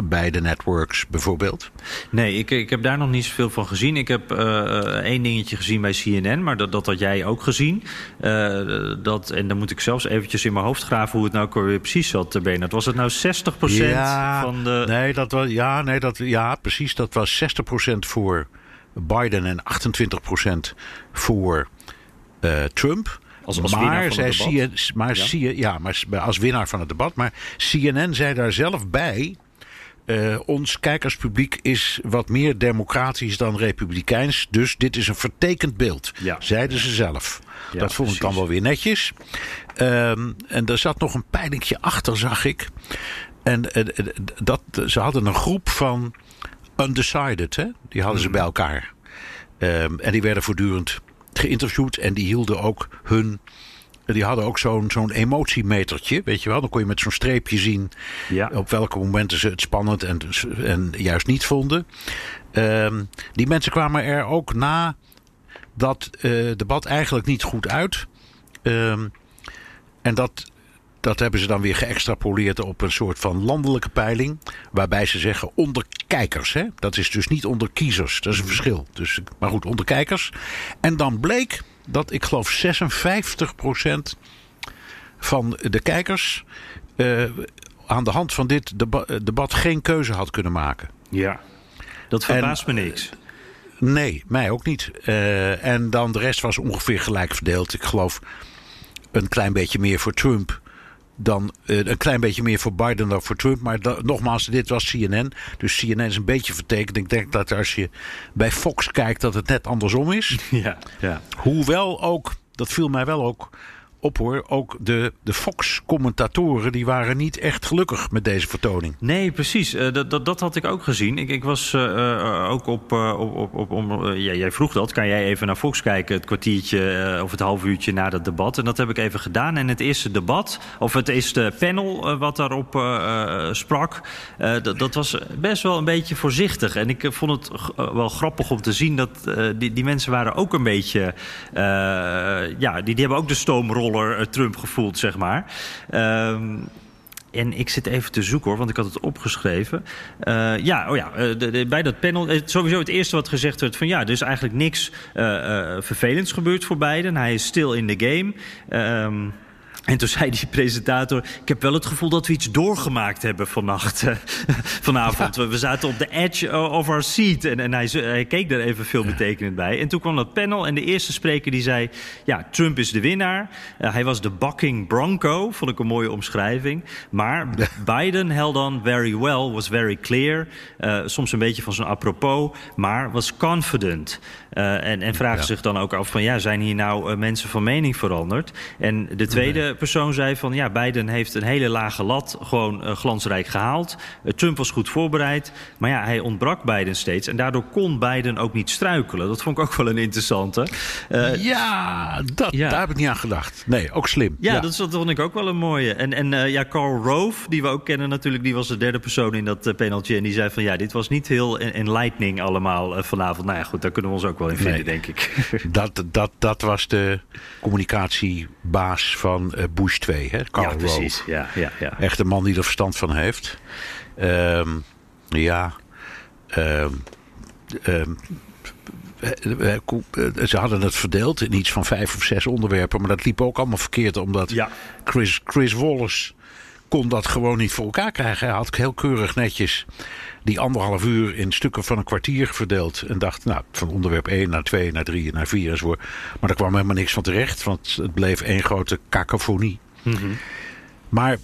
[SPEAKER 5] bij de networks bijvoorbeeld?
[SPEAKER 1] Nee, ik, ik heb daar nog niet zoveel van gezien. Ik heb uh, één dingetje gezien bij CNN, maar dat, dat had jij ook gezien. Uh, dat, en dan moet ik zelfs eventjes in mijn hoofd graven hoe het nou weer precies zat, Bernard. Was het nou 60%
[SPEAKER 5] ja,
[SPEAKER 1] van de...
[SPEAKER 5] Nee, dat was, ja, nee dat, ja, precies. Dat was 60% voor Biden en 28% voor uh, Trump.
[SPEAKER 1] Als, als maar zij je,
[SPEAKER 5] maar ja. je, ja, maar als winnaar van het debat. Maar CNN zei daar zelf bij. Uh, ons kijkerspubliek is wat meer democratisch dan republikeins. Dus dit is een vertekend beeld, ja. zeiden ze zelf. Ja, dat vond ik dan wel weer netjes. Um, en er zat nog een peilingje achter, zag ik. En uh, dat, ze hadden een groep van undecided, hè? die hadden ze mhm. bij elkaar. Um, en die werden voortdurend geïnterviewd en die hielden ook hun. Die hadden ook zo'n zo'n emotiemetertje, weet je wel. Dan kon je met zo'n streepje zien ja. op welke momenten ze het spannend en, en juist niet vonden. Um, die mensen kwamen er ook na dat uh, debat eigenlijk niet goed uit. Um, en dat dat hebben ze dan weer geëxtrapoleerd op een soort van landelijke peiling. Waarbij ze zeggen onder kijkers. Hè? Dat is dus niet onder kiezers. Dat is een verschil. Dus, maar goed, onder kijkers. En dan bleek dat ik geloof 56% van de kijkers uh, aan de hand van dit debat geen keuze had kunnen maken.
[SPEAKER 1] Ja, dat verbaast me niks.
[SPEAKER 5] Nee, mij ook niet. Uh, en dan de rest was ongeveer gelijk verdeeld. Ik geloof een klein beetje meer voor Trump dan uh, een klein beetje meer voor Biden dan voor Trump. Maar da, nogmaals, dit was CNN. Dus CNN is een beetje vertekend. Ik denk dat als je bij Fox kijkt, dat het net andersom is. *laughs*
[SPEAKER 1] Ja, ja.
[SPEAKER 5] Hoewel ook, dat viel mij wel ook op hoor. Ook de, de Fox-commentatoren die waren niet echt gelukkig met deze vertoning.
[SPEAKER 1] Nee, precies. Uh, dat, dat, dat had ik ook gezien. Ik, ik was uh, ook op. op, op, op om, jij vroeg dat. Kan jij even naar Fox kijken, het kwartiertje of het half uurtje na dat debat? En dat heb ik even gedaan. En het eerste debat, of het eerste panel wat daarop sprak, dat, dat was best wel een beetje voorzichtig. En ik vond het wel grappig om te zien dat die, die mensen waren ook een beetje. ja, die, die hebben ook de stoomrol eh, Trump gevoeld, zeg maar. Um, en ik zit even te zoeken hoor, want ik had het opgeschreven. Uh, ja, oh ja, uh, de, bij dat panel. Sowieso het eerste wat gezegd werd: van ja, er is eigenlijk niks uh, vervelends gebeurd voor Biden. Hij is stil in de game. Um, en toen zei die presentator: Ik heb wel het gevoel dat we iets doorgemaakt hebben vannacht. *laughs* vanavond. We zaten op de edge of our seat. En, en hij, hij, keek daar even veel betekenend bij. En toen kwam dat panel. En de eerste spreker die zei: Ja, Trump is de winnaar. Uh, hij was de bucking Bronco. Vond ik een mooie omschrijving. Maar Biden held on very well, was very clear. Uh, soms een beetje van zo'n apropos. Maar was confident. Uh, en, en vraagt ja. zich dan ook af: van ja, zijn hier nou mensen van mening veranderd? En de tweede. Persoon zei van ja, Biden heeft een hele lage lat gewoon uh, glansrijk gehaald. Uh, Trump was goed voorbereid, maar ja, hij ontbrak Biden steeds. En daardoor kon Biden ook niet struikelen. Dat vond ik ook wel een interessante.
[SPEAKER 5] Uh, ja, dat, ja, daar heb ik niet aan gedacht. Nee, ook slim.
[SPEAKER 1] Ja, ja. Dat, dat vond ik ook wel een mooie. En, en ja, Carl Rove, die we ook kennen natuurlijk, die was de derde persoon in dat paneltje. En die zei van ja, dit was niet heel enlightening allemaal vanavond. Nou ja, goed, daar kunnen we ons ook wel in vinden, nee. denk ik.
[SPEAKER 5] Dat, dat, dat was de communicatiebaas van Bush 2, hè? Carl
[SPEAKER 1] ja, precies. Ja, ja, ja.
[SPEAKER 5] Echt een man die er verstand van heeft. Um, ja. Um, um, ze hadden het verdeeld in iets van vijf of zes onderwerpen. Maar dat liep ook allemaal verkeerd. Omdat
[SPEAKER 1] ja.
[SPEAKER 5] Chris, Chris Wallace kon dat gewoon niet voor elkaar krijgen. Hij had heel keurig netjes die anderhalf uur in stukken van een kwartier verdeeld. En dacht, nou, van onderwerp 1 naar 2, naar 3, naar 4 enzovoort. Maar daar kwam helemaal niks van terecht, want het bleef één grote kakofonie. Mm -hmm. Maar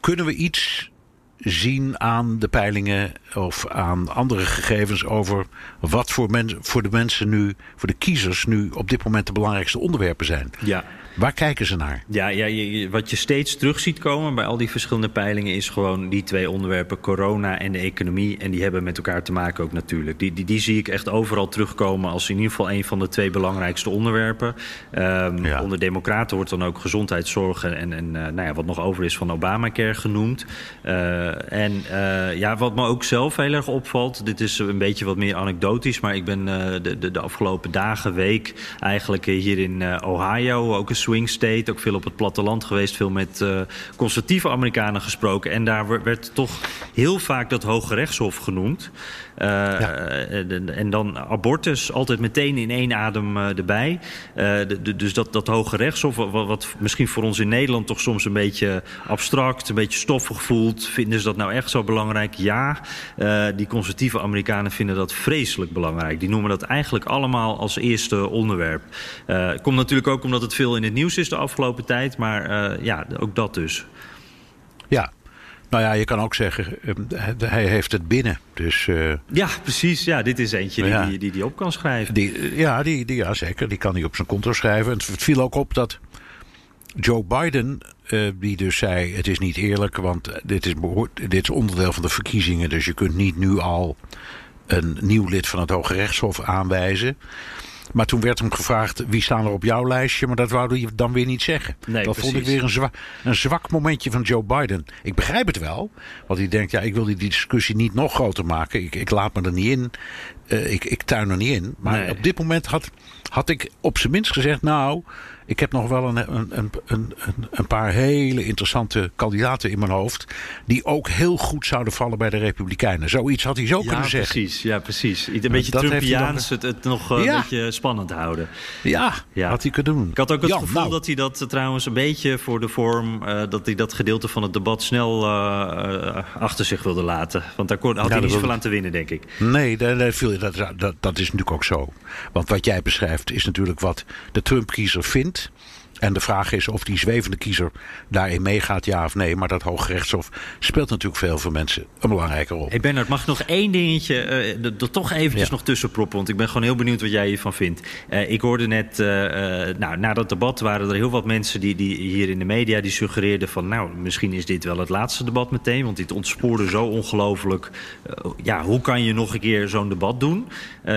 [SPEAKER 5] kunnen we iets zien aan de peilingen of aan andere gegevens over wat voor, men, voor de mensen nu, voor de kiezers nu op dit moment de belangrijkste onderwerpen zijn.
[SPEAKER 1] Ja.
[SPEAKER 5] Waar kijken ze naar?
[SPEAKER 1] Ja, ja je, wat je steeds terug ziet komen bij al die verschillende peilingen is gewoon die twee onderwerpen, corona en de economie. En die hebben met elkaar te maken ook natuurlijk. Die, die, die zie ik echt overal terugkomen als in ieder geval een van de twee belangrijkste onderwerpen. Um, ja. Onder democraten wordt dan ook gezondheidszorg en, en uh, nou ja, wat nog over is van Obamacare genoemd. Uh, en uh, ja, wat me ook zelf heel erg opvalt, dit is een beetje wat meer anekdotisch, maar ik ben de, de, de, afgelopen dagen, week eigenlijk hier in Ohio, ook een swing state, ook veel op het platteland geweest, veel met uh, conservatieve Amerikanen gesproken. En daar werd toch heel vaak dat Hoge Rechtshof genoemd. Uh, ja. en, en, dan abortus altijd meteen in één adem uh, erbij. De, de, dus dat, dat Hoge Rechtshof, wat, wat, misschien voor ons in Nederland toch soms een beetje abstract, een beetje stoffig voelt. Vinden ze dat nou echt zo belangrijk? Ja. die conservatieve Amerikanen vinden dat vreselijk belangrijk. Die noemen dat eigenlijk allemaal als eerste onderwerp. komt natuurlijk ook omdat het veel in het nieuws is de afgelopen tijd. Maar uh, ja, ook dat dus.
[SPEAKER 5] Ja, nou ja, je kan ook zeggen, hij heeft het binnen. Dus, uh,
[SPEAKER 1] ja, precies. Ja, dit is eentje die, ja, die, die, die op kan schrijven.
[SPEAKER 5] Die, ja, die, die, ja, zeker. Die kan hij op zijn konto schrijven. Het viel ook op dat Joe Biden, uh, die dus zei: Het is niet eerlijk, want dit is, dit is onderdeel van de verkiezingen. Dus je kunt niet nu al een nieuw lid van het Hoge Rechtshof aanwijzen. Maar toen werd hem gevraagd wie staan er op jouw lijstje. Maar dat wou hij dan weer niet zeggen.
[SPEAKER 1] Nee,
[SPEAKER 5] dat
[SPEAKER 1] precies.
[SPEAKER 5] vond ik weer een, zwa een zwak momentje van Joe Biden. Ik begrijp het wel. Want hij denkt, ja, ik wil die discussie niet nog groter maken. Ik, ik laat me er niet in. Uh, ik, ik tuin er niet in. Maar nee. op dit moment had, had ik op zijn minst gezegd, nou... Ik heb nog wel een, een, een, een, een paar hele interessante kandidaten in mijn hoofd. Die ook heel goed zouden vallen bij de Republikeinen. Zoiets had hij zo
[SPEAKER 1] ja,
[SPEAKER 5] kunnen zeggen.
[SPEAKER 1] Precies, ja, precies. Een beetje
[SPEAKER 5] dat
[SPEAKER 1] Trumpiaans, het, het nog
[SPEAKER 5] Ja.
[SPEAKER 1] een beetje spannend houden.
[SPEAKER 5] Ja, had hij kunnen doen.
[SPEAKER 1] Ik had ook het
[SPEAKER 5] Jan,
[SPEAKER 1] gevoel
[SPEAKER 5] nou.
[SPEAKER 1] dat hij dat uh, trouwens een beetje voor de vorm... Uh, dat hij dat gedeelte van het debat snel uh, achter zich wilde laten. Want daar kon, had
[SPEAKER 5] Ja,
[SPEAKER 1] hij niet zoveel aan te winnen, denk ik.
[SPEAKER 5] Nee, dat, dat, dat is natuurlijk ook zo. Want wat jij beschrijft is natuurlijk wat de Trump-kiezer vindt. En de vraag is of die zwevende kiezer daarin meegaat, ja of nee. Maar dat Hooggerechtshof speelt natuurlijk veel voor mensen een belangrijke rol.
[SPEAKER 1] Hey Bernard, mag ik nog één dingetje uh, er toch eventjes
[SPEAKER 5] Ja.
[SPEAKER 1] nog tussen proppen? Want ik ben gewoon heel benieuwd wat jij hiervan vindt. Uh, ik hoorde net, uh, nou, na dat debat waren er heel wat mensen die, die hier in de media die suggereerden van... nou, misschien is dit wel het laatste debat meteen, want dit ontspoorde zo ongelooflijk. Ja, hoe kan je nog een keer zo'n debat doen?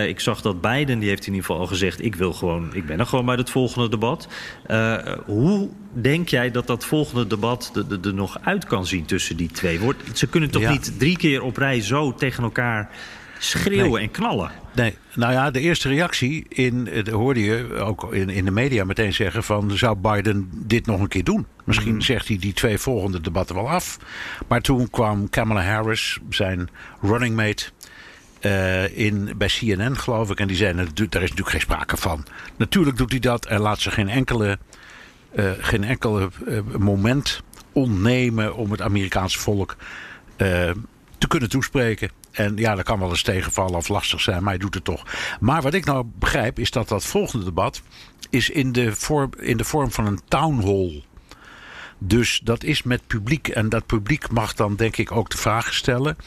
[SPEAKER 1] Ik zag dat Biden, die heeft in ieder geval al gezegd... ik wil gewoon, ik ben er gewoon bij het volgende debat. Uh, hoe denk jij dat dat volgende debat er, nog uit kan zien tussen die twee? Wordt, ze kunnen toch
[SPEAKER 5] Ja.
[SPEAKER 1] niet drie keer op rij zo tegen elkaar schreeuwen
[SPEAKER 5] Nee.
[SPEAKER 1] en knallen?
[SPEAKER 5] Nee, nou ja, de eerste reactie in, eh, hoorde je ook in, in de media meteen zeggen van zou Biden dit nog een keer doen? Misschien zegt hij die twee volgende debatten wel af. Maar toen kwam Kamala Harris, zijn running mate, eh, in, bij CNN geloof ik. En die zei, "Nou, daar is natuurlijk geen sprake van. Natuurlijk doet hij dat en laat ze geen enkele, eh, geen enkele eh, moment ontnemen om het Amerikaanse volk eh, te kunnen toespreken. En ja, dat kan wel eens tegenvallen of lastig zijn, maar hij doet het toch. Maar wat ik nou begrijp is dat dat volgende debat is in de vorm, in de vorm van een town hall. Dus dat is met publiek en dat publiek mag dan denk ik ook de vragen stellen.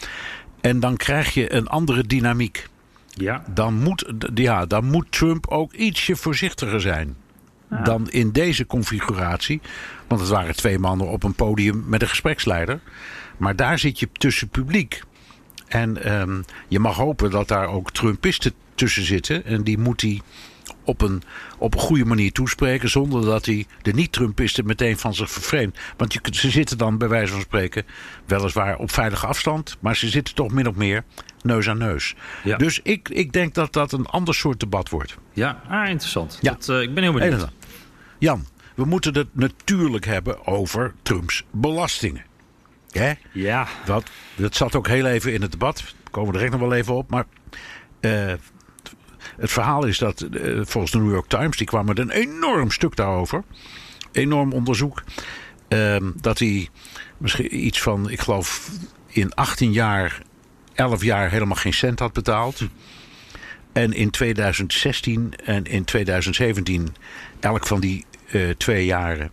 [SPEAKER 5] En dan krijg je een andere dynamiek.
[SPEAKER 1] Ja.
[SPEAKER 5] Dan moet, ja, dan moet Trump ook ietsje voorzichtiger zijn. Dan in deze configuratie. Want het waren twee mannen op een podium met een gespreksleider. Maar daar zit je tussen publiek. En ehm, je mag hopen dat daar ook Trumpisten tussen zitten. En die moet hij op een, op een goede manier toespreken. Zonder dat hij de niet-Trumpisten meteen van zich vervreemdt. Want je, ze zitten dan bij wijze van spreken weliswaar op veilige afstand. Maar ze zitten toch min of meer neus aan neus.
[SPEAKER 1] Ja.
[SPEAKER 5] Dus ik, ik denk dat dat een ander soort debat wordt.
[SPEAKER 1] Ja, ah, interessant.
[SPEAKER 5] Ja.
[SPEAKER 1] Dat, uh, ik ben heel benieuwd.
[SPEAKER 5] Helemaal. Jan, we moeten het natuurlijk hebben over Trumps belastingen. Hè?
[SPEAKER 1] Ja.
[SPEAKER 5] Dat, dat zat ook heel even in het debat. Daar komen we direct nog wel even op. Maar eh, het verhaal is dat eh, volgens de New York Times... die kwam met een enorm stuk daarover. Enorm onderzoek. ehm, dat hij misschien iets van, ik geloof, in 18 jaar, 11 jaar helemaal geen cent had betaald. En in 2016 en in 2017 elk van die eh, twee jaren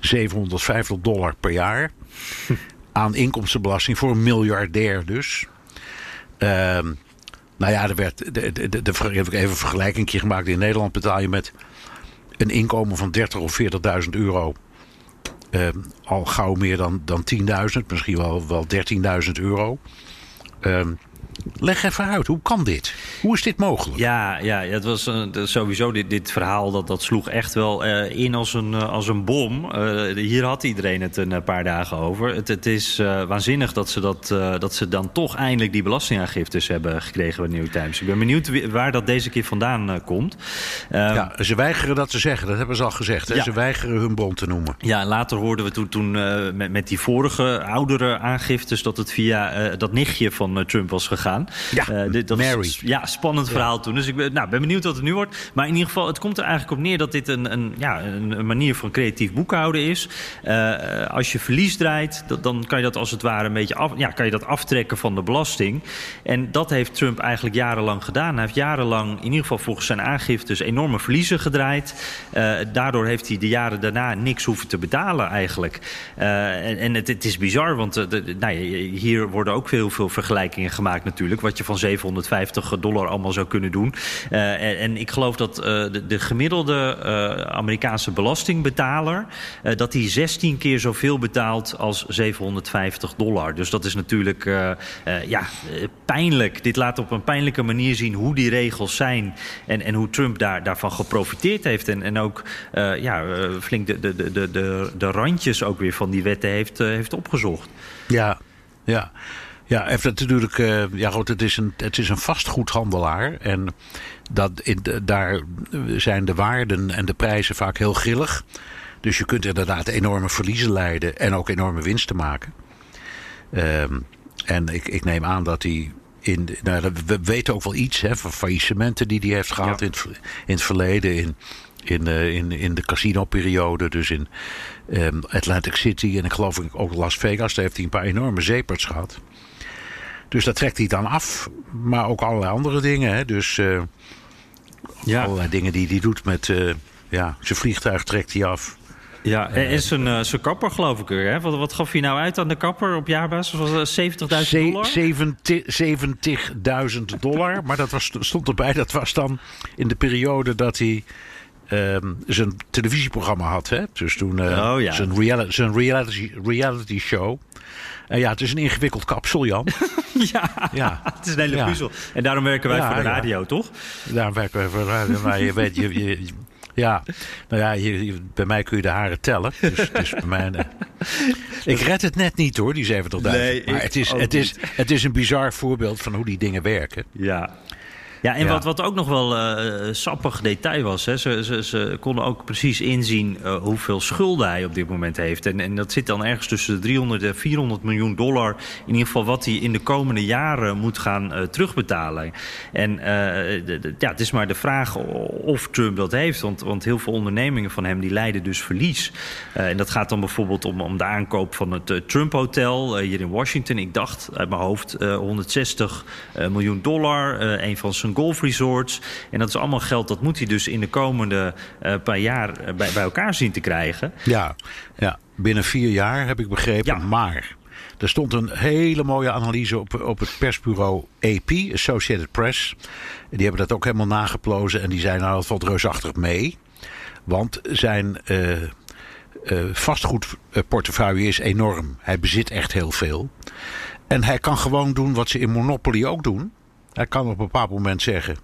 [SPEAKER 5] 750 dollar per jaar. *laughs* aan inkomstenbelasting voor een miljardair dus. Ehm, nou ja, er werd de, de, de, de, heb ik even een vergelijking gemaakt. In Nederland betaal je met een inkomen van 30 of 40.000 euro ehm, al gauw meer dan, dan 10.000, misschien wel, wel 13.000 euro. Ehm, Leg even uit, hoe kan dit? Hoe is dit mogelijk?
[SPEAKER 1] Ja, ja het was uh, sowieso dit, dit verhaal dat, dat sloeg echt wel uh, in als een, uh, als een bom. hier had iedereen het een paar dagen over. Het, het is waanzinnig dat ze, dat, dat ze dan toch eindelijk die belastingaangiftes hebben gekregen bij New Times. Ik ben benieuwd waar dat deze keer vandaan komt.
[SPEAKER 5] Ehm, ja, ze weigeren dat te zeggen, dat hebben ze al gezegd. Hè? Ja. Ze weigeren hun bron te noemen.
[SPEAKER 1] Ja, later hoorden we toen, toen met, met die vorige oudere aangiftes dat het via dat nichtje van Trump was gegaan.
[SPEAKER 5] Ja, uh, dit, dat
[SPEAKER 1] Mary. Is, ja, spannend verhaal toen. Dus ik ben, nou, ben benieuwd wat het nu wordt. Maar in ieder geval, het komt er eigenlijk op neer dat dit een, een, ja, een manier van creatief boekhouden is. Uh, als je verlies draait, dat, dan kan je dat als het ware een beetje af, ja, kan je dat aftrekken van de belasting. En dat heeft Trump eigenlijk jarenlang gedaan. Hij heeft jarenlang, in ieder geval volgens zijn aangiftes, enorme verliezen gedraaid. Uh, daardoor heeft hij de jaren daarna niks hoeven te betalen eigenlijk. en, en het, het, is bizar, want de, nou, hier worden ook heel veel vergelijkingen gemaakt natuurlijk. Wat je van 750 dollar allemaal zou kunnen doen. Uh, en, en, ik geloof dat uh, de, de, gemiddelde uh, Amerikaanse belastingbetaler... dat die 16 keer zoveel betaalt als 750 dollar. Dus dat is natuurlijk ja, pijnlijk. Dit laat op een pijnlijke manier zien hoe die regels zijn... en, en hoe Trump daar, daarvan geprofiteerd heeft. En, en ook ja, flink de, de, de, de, de randjes ook weer van die wetten heeft, heeft opgezocht.
[SPEAKER 5] Ja, ja. Ja, heeft natuurlijk. Uh, ja, goed, het is een, het is een vastgoedhandelaar. En dat, in, daar zijn de waarden en de prijzen vaak heel grillig. Dus je kunt inderdaad enorme verliezen leiden en ook enorme winsten maken. Um, en ik, ik neem aan dat hij. In, nou, we weten ook wel iets hè, van faillissementen die hij heeft gehad ja. in, het, in het verleden. In, in, uh, in, in de casino-periode. Dus in um, Atlantic City en ik geloof ook Las Vegas. Daar heeft hij een paar enorme zeeperts gehad. Dus dat trekt hij dan af. Maar ook allerlei andere dingen. Hè? Dus uh, ja. allerlei dingen die hij doet met uh, ja, zijn vliegtuig trekt hij af.
[SPEAKER 1] Ja, en zijn, uh, zijn kapper geloof ik Hè? Wat, wat gaf hij nou uit aan de kapper op jaarbasis? Was 70.000 dollar?
[SPEAKER 5] 70.000 dollar. Maar dat was, stond erbij, dat was dan in de periode dat hij... Um, zijn televisieprogramma had. Hè? Dus toen uh, oh, ja. zijn, reality, zijn reality, reality show. Ja, het is een ingewikkeld kapsel, Jan. *laughs*
[SPEAKER 1] ja, ja, het is een hele puzzel. En daarom werken wij ja, voor de radio, toch?
[SPEAKER 5] Daarom werken wij voor de radio. Maar je weet, je, je, ja, nou ja, je, bij mij kun je de haren tellen. Dus, bij mij, *laughs* ik red het net niet hoor, die 70.000. Nee, maar het is, het, is, het is een bizar voorbeeld van hoe die dingen werken.
[SPEAKER 1] Ja, ja, en ja. Wat, wat ook nog wel uh, sappig detail was. Hè, ze, ze, ze konden ook precies inzien uh, hoeveel schulden hij op dit moment heeft. En, en dat zit dan ergens tussen de 300 en 400 miljoen dollar. In ieder geval wat hij in de komende jaren moet gaan uh, terugbetalen. En de, de, ja, het is maar de vraag of Trump dat heeft. Want, want heel veel ondernemingen van hem die leiden dus verlies. en dat gaat dan bijvoorbeeld om, om de aankoop van het Trump Hotel hier in Washington. Ik dacht uit mijn hoofd 160 miljoen dollar. een van zijn golfresorts. En dat is allemaal geld dat moet hij dus in de komende uh, paar jaar bij, bij elkaar zien te krijgen.
[SPEAKER 5] Ja, ja, binnen vier jaar heb ik begrepen. Ja. Maar er stond een hele mooie analyse op, op het persbureau AP, Associated Press. Die hebben dat ook helemaal nageplozen en die zeiden nou, dat valt reusachtig mee. Want zijn uh, uh, vastgoedportefeuille is enorm. Hij bezit echt heel veel. En hij kan gewoon doen wat ze in Monopoly ook doen. Hij kan op een bepaald moment zeggen: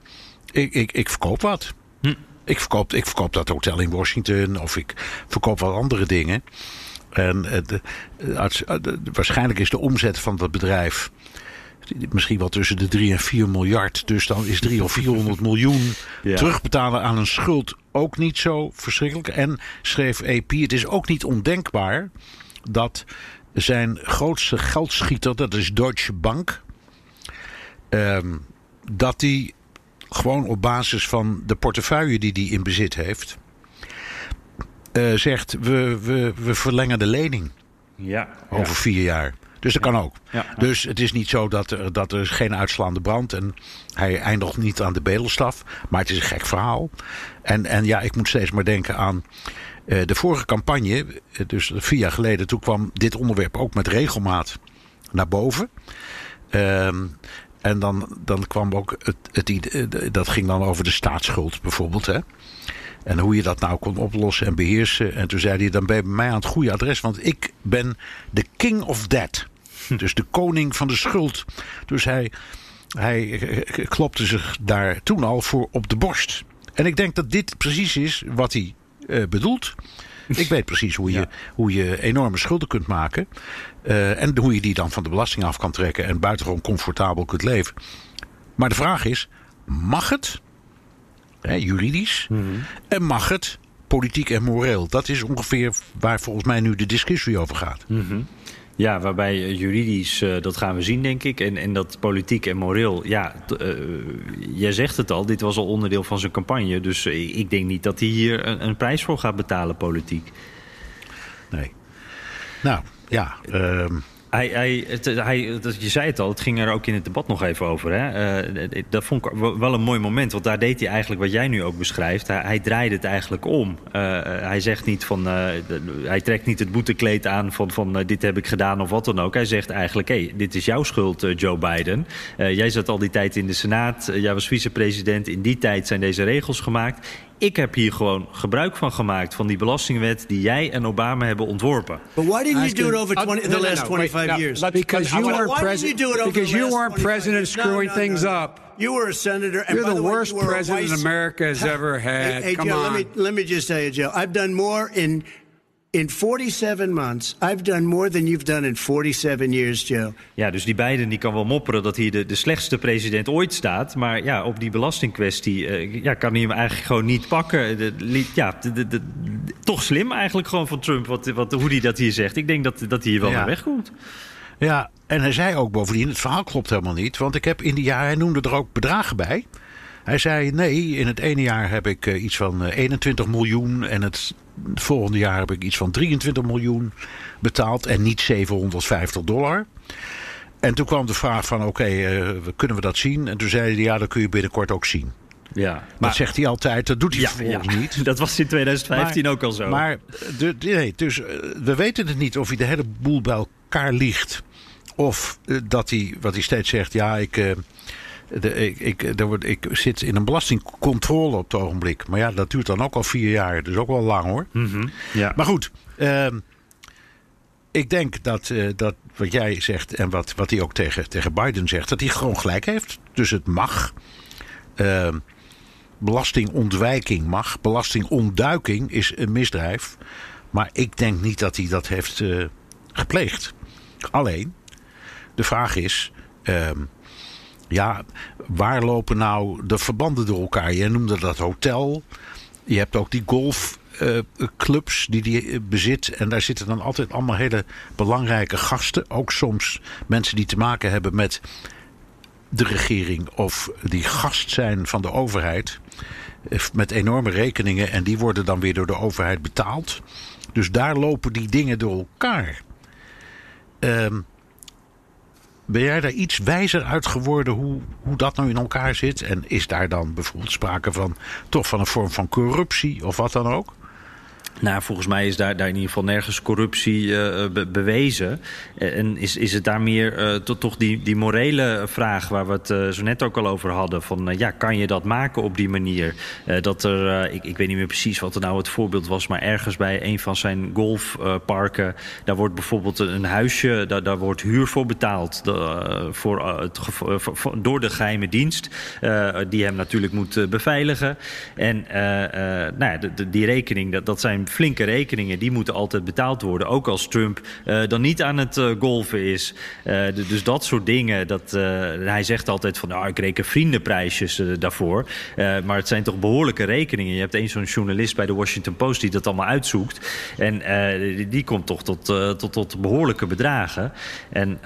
[SPEAKER 5] Ik, ik, ik verkoop wat. Hm. Ik, verkoop, ik verkoop dat hotel in Washington of ik verkoop wat andere dingen. En de, de, waarschijnlijk is de omzet van dat bedrijf misschien wel tussen de 3 en 4 miljard. Dus dan is 3 of 400 *laughs* miljoen ja. terugbetalen aan een schuld ook niet zo verschrikkelijk. En schreef AP: Het is ook niet ondenkbaar dat zijn grootste geldschieter, dat is Deutsche Bank. Um, dat hij gewoon op basis van de portefeuille die hij in bezit heeft, uh, zegt: we, we, we verlengen de lening.
[SPEAKER 1] Ja,
[SPEAKER 5] over
[SPEAKER 1] ja.
[SPEAKER 5] vier jaar. Dus dat kan ook. Dus het is niet zo dat er, dat er geen uitslaande brand en hij eindigt niet aan de bedelstaf. Maar het is een gek verhaal. En, en ja, ik moet steeds maar denken aan uh, de vorige campagne. Dus vier jaar geleden, toen kwam dit onderwerp ook met regelmaat naar boven. Um, en dan, dan kwam ook het, het, dat ging dan over de staatsschuld bijvoorbeeld. Hè? En hoe je dat nou kon oplossen en beheersen. En toen zei hij, dan ben je bij mij aan het goede adres. Want ik ben de king of debt. Dus de koning van de schuld. Dus hij, hij klopte zich daar toen al voor op de borst. En ik denk dat dit precies is wat hij uh, bedoelt. *laughs* Ik weet precies hoe je, hoe je enorme schulden kunt maken. Uh, en hoe je die dan van de belasting af kan trekken. En buitengewoon comfortabel kunt leven. Maar de vraag is: mag het? Hè, juridisch. Mm -hmm. En mag het politiek en moreel? Dat is ongeveer waar volgens mij nu de discussie over gaat.
[SPEAKER 1] Mm -hmm. Ja, waarbij juridisch, uh, dat gaan we zien, denk ik. En, en dat politiek en moreel, ja, uh, jij zegt het al, dit was al onderdeel van zijn campagne. Dus ik denk niet dat hij hier een, een prijs voor gaat betalen, politiek.
[SPEAKER 5] Nee. Nou, ja. Uh...
[SPEAKER 1] Hij, hij, je zei het al, het ging er ook in het debat nog even over. Hè? Uh, dat vond ik wel een mooi moment, want daar deed hij eigenlijk wat jij nu ook beschrijft. Hij, draaide het eigenlijk om. Uh, hij zegt niet van, hij trekt niet het boetekleed aan van, van dit heb ik gedaan of wat dan ook. Hij zegt eigenlijk, hé, hey, dit is jouw schuld, Joe Biden. jij zat al die tijd in de Senaat, jij was vicepresident. In die tijd zijn deze regels gemaakt. Ik heb hier gewoon gebruik van gemaakt van die belastingwet die jij en Obama hebben ontworpen.
[SPEAKER 2] But why didn't you do it over 20, the last 25 years?
[SPEAKER 4] Because you weren't president. Because you weren't president screwing things up.
[SPEAKER 2] You were a senator. And
[SPEAKER 4] You're the,
[SPEAKER 2] the
[SPEAKER 4] worst
[SPEAKER 2] way,
[SPEAKER 4] president America has ever had.
[SPEAKER 2] Hey, hey
[SPEAKER 4] Come
[SPEAKER 2] Joe,
[SPEAKER 4] on.
[SPEAKER 2] Let me, let me just tell you, Joe. I've done more in in 47 months. I've done more than you've done in 47 years, Joe.
[SPEAKER 1] Ja, dus die Biden die kan wel mopperen dat hij de, de slechtste president ooit staat. Maar ja, op die belastingkwestie uh, ja, kan hij hem eigenlijk gewoon niet pakken. De, ja, de, de, toch slim eigenlijk gewoon van Trump, wat, wat, hoe hij dat hier zegt. Ik denk dat, dat hij hier wel ja. naar weg komt.
[SPEAKER 5] Ja, en hij zei ook bovendien, het verhaal klopt helemaal niet. Want ik heb in die jaar, hij noemde er ook bedragen bij. Hij zei, nee, in het ene jaar heb ik uh, iets van 21 miljoen en het het volgende jaar heb ik iets van 23 miljoen betaald en niet 750 dollar. En toen kwam de vraag van oké, okay, uh, kunnen we dat zien? En toen zei hij ja, dat kun je binnenkort ook zien.
[SPEAKER 1] Ja,
[SPEAKER 5] maar, dat zegt hij altijd, dat doet hij
[SPEAKER 1] ja,
[SPEAKER 5] vervolgens
[SPEAKER 1] ja.
[SPEAKER 5] niet. *laughs*
[SPEAKER 1] Dat was in 2015
[SPEAKER 5] maar,
[SPEAKER 1] ook al zo.
[SPEAKER 5] Maar de, nee, dus, uh, we weten het niet of hij de hele boel bij elkaar liegt. Of uh, dat hij, wat hij steeds zegt, ja, ik... uh, de, ik, ik, ik zit in een belastingcontrole op het ogenblik. Maar ja, dat duurt dan ook al vier jaar. Dus ook wel lang hoor.
[SPEAKER 1] Mm -hmm. ja.
[SPEAKER 5] Maar goed, uh, ik denk dat, uh, dat wat jij zegt en wat, wat hij ook tegen, tegen Biden zegt, dat hij gewoon gelijk heeft. Dus het mag. Uh, belastingontwijking mag. Belastingontduiking is een misdrijf. Maar ik denk niet dat hij dat heeft uh, gepleegd. Alleen, de vraag is. Ja, waar lopen nou de verbanden door elkaar? Je noemde dat hotel. Je hebt ook die golfclubs uh, die die bezit. En daar zitten dan altijd allemaal hele belangrijke gasten. Ook soms mensen die te maken hebben met de regering of die gast zijn van de overheid. Met enorme rekeningen en die worden dan weer door de overheid betaald. Dus daar lopen die dingen door elkaar. Um, ben jij daar iets wijzer uit geworden hoe, hoe dat nou in elkaar zit? En is daar dan bijvoorbeeld sprake van toch van een vorm van corruptie of wat dan ook?
[SPEAKER 1] Nou, volgens mij is daar, daar in ieder geval nergens corruptie uh, be bewezen. En is, is het daar meer to, toch die, die morele vraag waar we het zo net ook al over hadden. Van ja, kan je dat maken op die manier? dat er, ik, ik weet niet meer precies wat er nou het voorbeeld was, maar ergens bij een van zijn golfparken, daar wordt bijvoorbeeld een huisje, daar, daar wordt huur voor betaald. De, voor, het, door de geheime dienst, die hem natuurlijk moet beveiligen. En nou die rekening, dat, dat zijn flinke rekeningen, die moeten altijd betaald worden. Ook als Trump uh, dan niet aan het uh, golfen is. Uh, dus dat soort dingen. Dat, hij zegt altijd van, nou, ik reken vriendenprijsjes daarvoor. maar het zijn toch behoorlijke rekeningen. Je hebt eens zo'n journalist bij de Washington Post die dat allemaal uitzoekt. En die, die, komt toch tot, tot, tot behoorlijke bedragen. En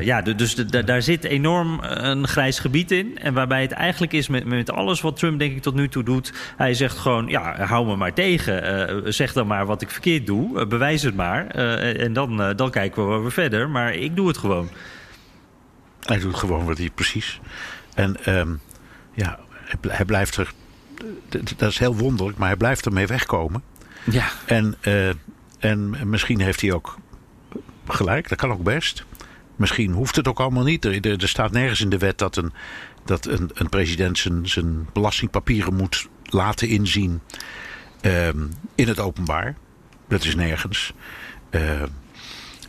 [SPEAKER 1] ja, dus daar zit enorm een grijs gebied in. En waarbij het eigenlijk is met, met alles wat Trump denk ik tot nu toe doet. Hij zegt gewoon, ja, hou me maar tegen zeg dan maar wat ik verkeerd doe. bewijs het maar. en dan, dan kijken we wel weer verder. Maar ik doe het gewoon.
[SPEAKER 5] Hij doet gewoon wat hij precies. En ehm, ja, hij blijft er. Dat is heel wonderlijk, maar hij blijft ermee wegkomen.
[SPEAKER 1] Ja.
[SPEAKER 5] En, en misschien heeft hij ook gelijk, dat kan ook best. Misschien hoeft het ook allemaal niet. Er, er staat nergens in de wet dat een, dat een, een president zijn, zijn belastingpapieren moet laten inzien ehm, in het openbaar. Dat is nergens. Uh,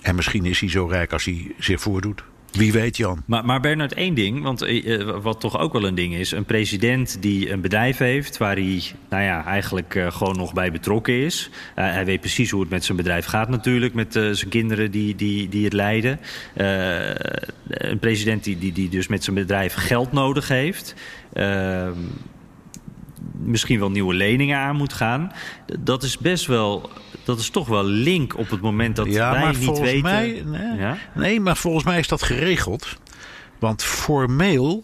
[SPEAKER 5] en misschien is hij zo rijk als hij zich voordoet. Wie weet, Jan.
[SPEAKER 1] Maar, maar Bernard, één ding, want uh, wat toch ook wel een ding is: een president die een bedrijf heeft waar hij, nou ja, eigenlijk uh, gewoon nog bij betrokken is. hij weet precies hoe het met zijn bedrijf gaat, natuurlijk, met zijn kinderen die, die, die het leiden. een president die, die, die dus met zijn bedrijf geld nodig heeft. Ehm, misschien wel nieuwe leningen aan moet gaan. Dat is best wel dat is toch wel link op het moment dat
[SPEAKER 5] ja,
[SPEAKER 1] wij
[SPEAKER 5] maar
[SPEAKER 1] niet
[SPEAKER 5] volgens
[SPEAKER 1] weten.
[SPEAKER 5] Mij, nee, ja? nee, maar volgens mij is dat geregeld. Want formeel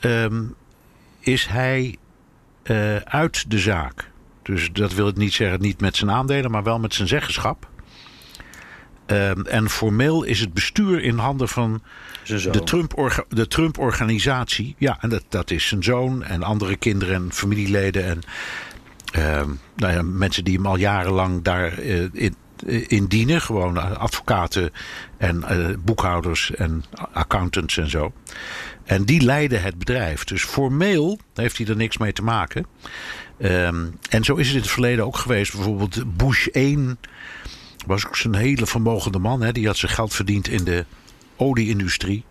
[SPEAKER 5] um, is hij uh, uit de zaak. Dus dat wil ik niet zeggen, niet met zijn aandelen, maar wel met zijn zeggenschap. Um, en formeel is het bestuur in handen van de Trump-organisatie. De Trump ja, en dat, dat is zijn zoon en andere kinderen en familieleden. En uh, nou ja, mensen die hem al jarenlang daar uh, in, uh, in, dienen. Gewoon advocaten en boekhouders en accountants en zo. En die leiden het bedrijf. Dus formeel heeft hij er niks mee te maken. Um, en zo is het in het verleden ook geweest. Bijvoorbeeld Bush 1 was ook zo'n hele vermogende man. Hè? Die had zijn geld verdiend in de olie-industrie.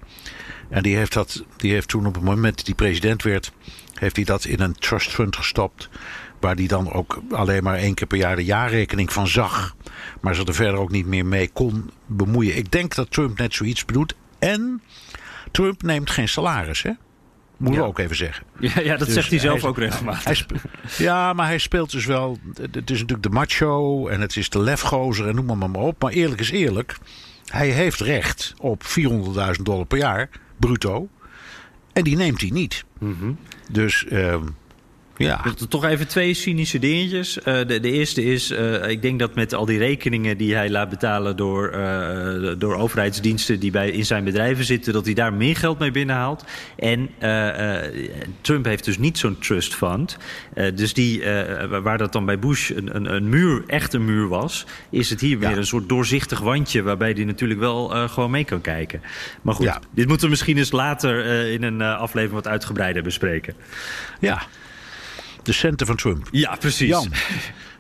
[SPEAKER 5] En die heeft, dat, die heeft toen op het moment dat hij president werd... heeft hij dat in een trust fund gestopt... Waar die dan ook alleen maar één keer per jaar de jaarrekening van zag. Maar ze er verder ook niet meer mee kon bemoeien. Ik denk dat Trump net zoiets bedoelt. En Trump neemt geen salaris, hè? Moeten we ook even zeggen. *laughs*
[SPEAKER 1] Ja, ja dat dus zegt hij zelf ook regelmatig.
[SPEAKER 5] ja, maar hij speelt dus wel... Het is natuurlijk de macho en het is de lefgozer en noem maar, maar op. Maar eerlijk is eerlijk. Hij heeft recht op 400.000 dollar per jaar, bruto. En die neemt hij niet. Mm -hmm. Dus... Uh, ja.
[SPEAKER 1] Toch even twee cynische dingetjes. Uh, de, de, eerste is, uh, ik denk dat met al die rekeningen die hij laat betalen door, uh, door overheidsdiensten die bij, in zijn bedrijven zitten, dat hij daar meer geld mee binnenhaalt. En Trump heeft dus niet zo'n trust fund. dus die, waar dat dan bij Bush een, een, een, muur, echt een muur was, is het hier weer een soort doorzichtig wandje waarbij hij natuurlijk wel gewoon mee kan kijken. Maar goed, ja. dit moeten we misschien eens later in een aflevering wat uitgebreider bespreken.
[SPEAKER 5] Ja, de centen van Trump.
[SPEAKER 1] Ja, precies.
[SPEAKER 5] Jan,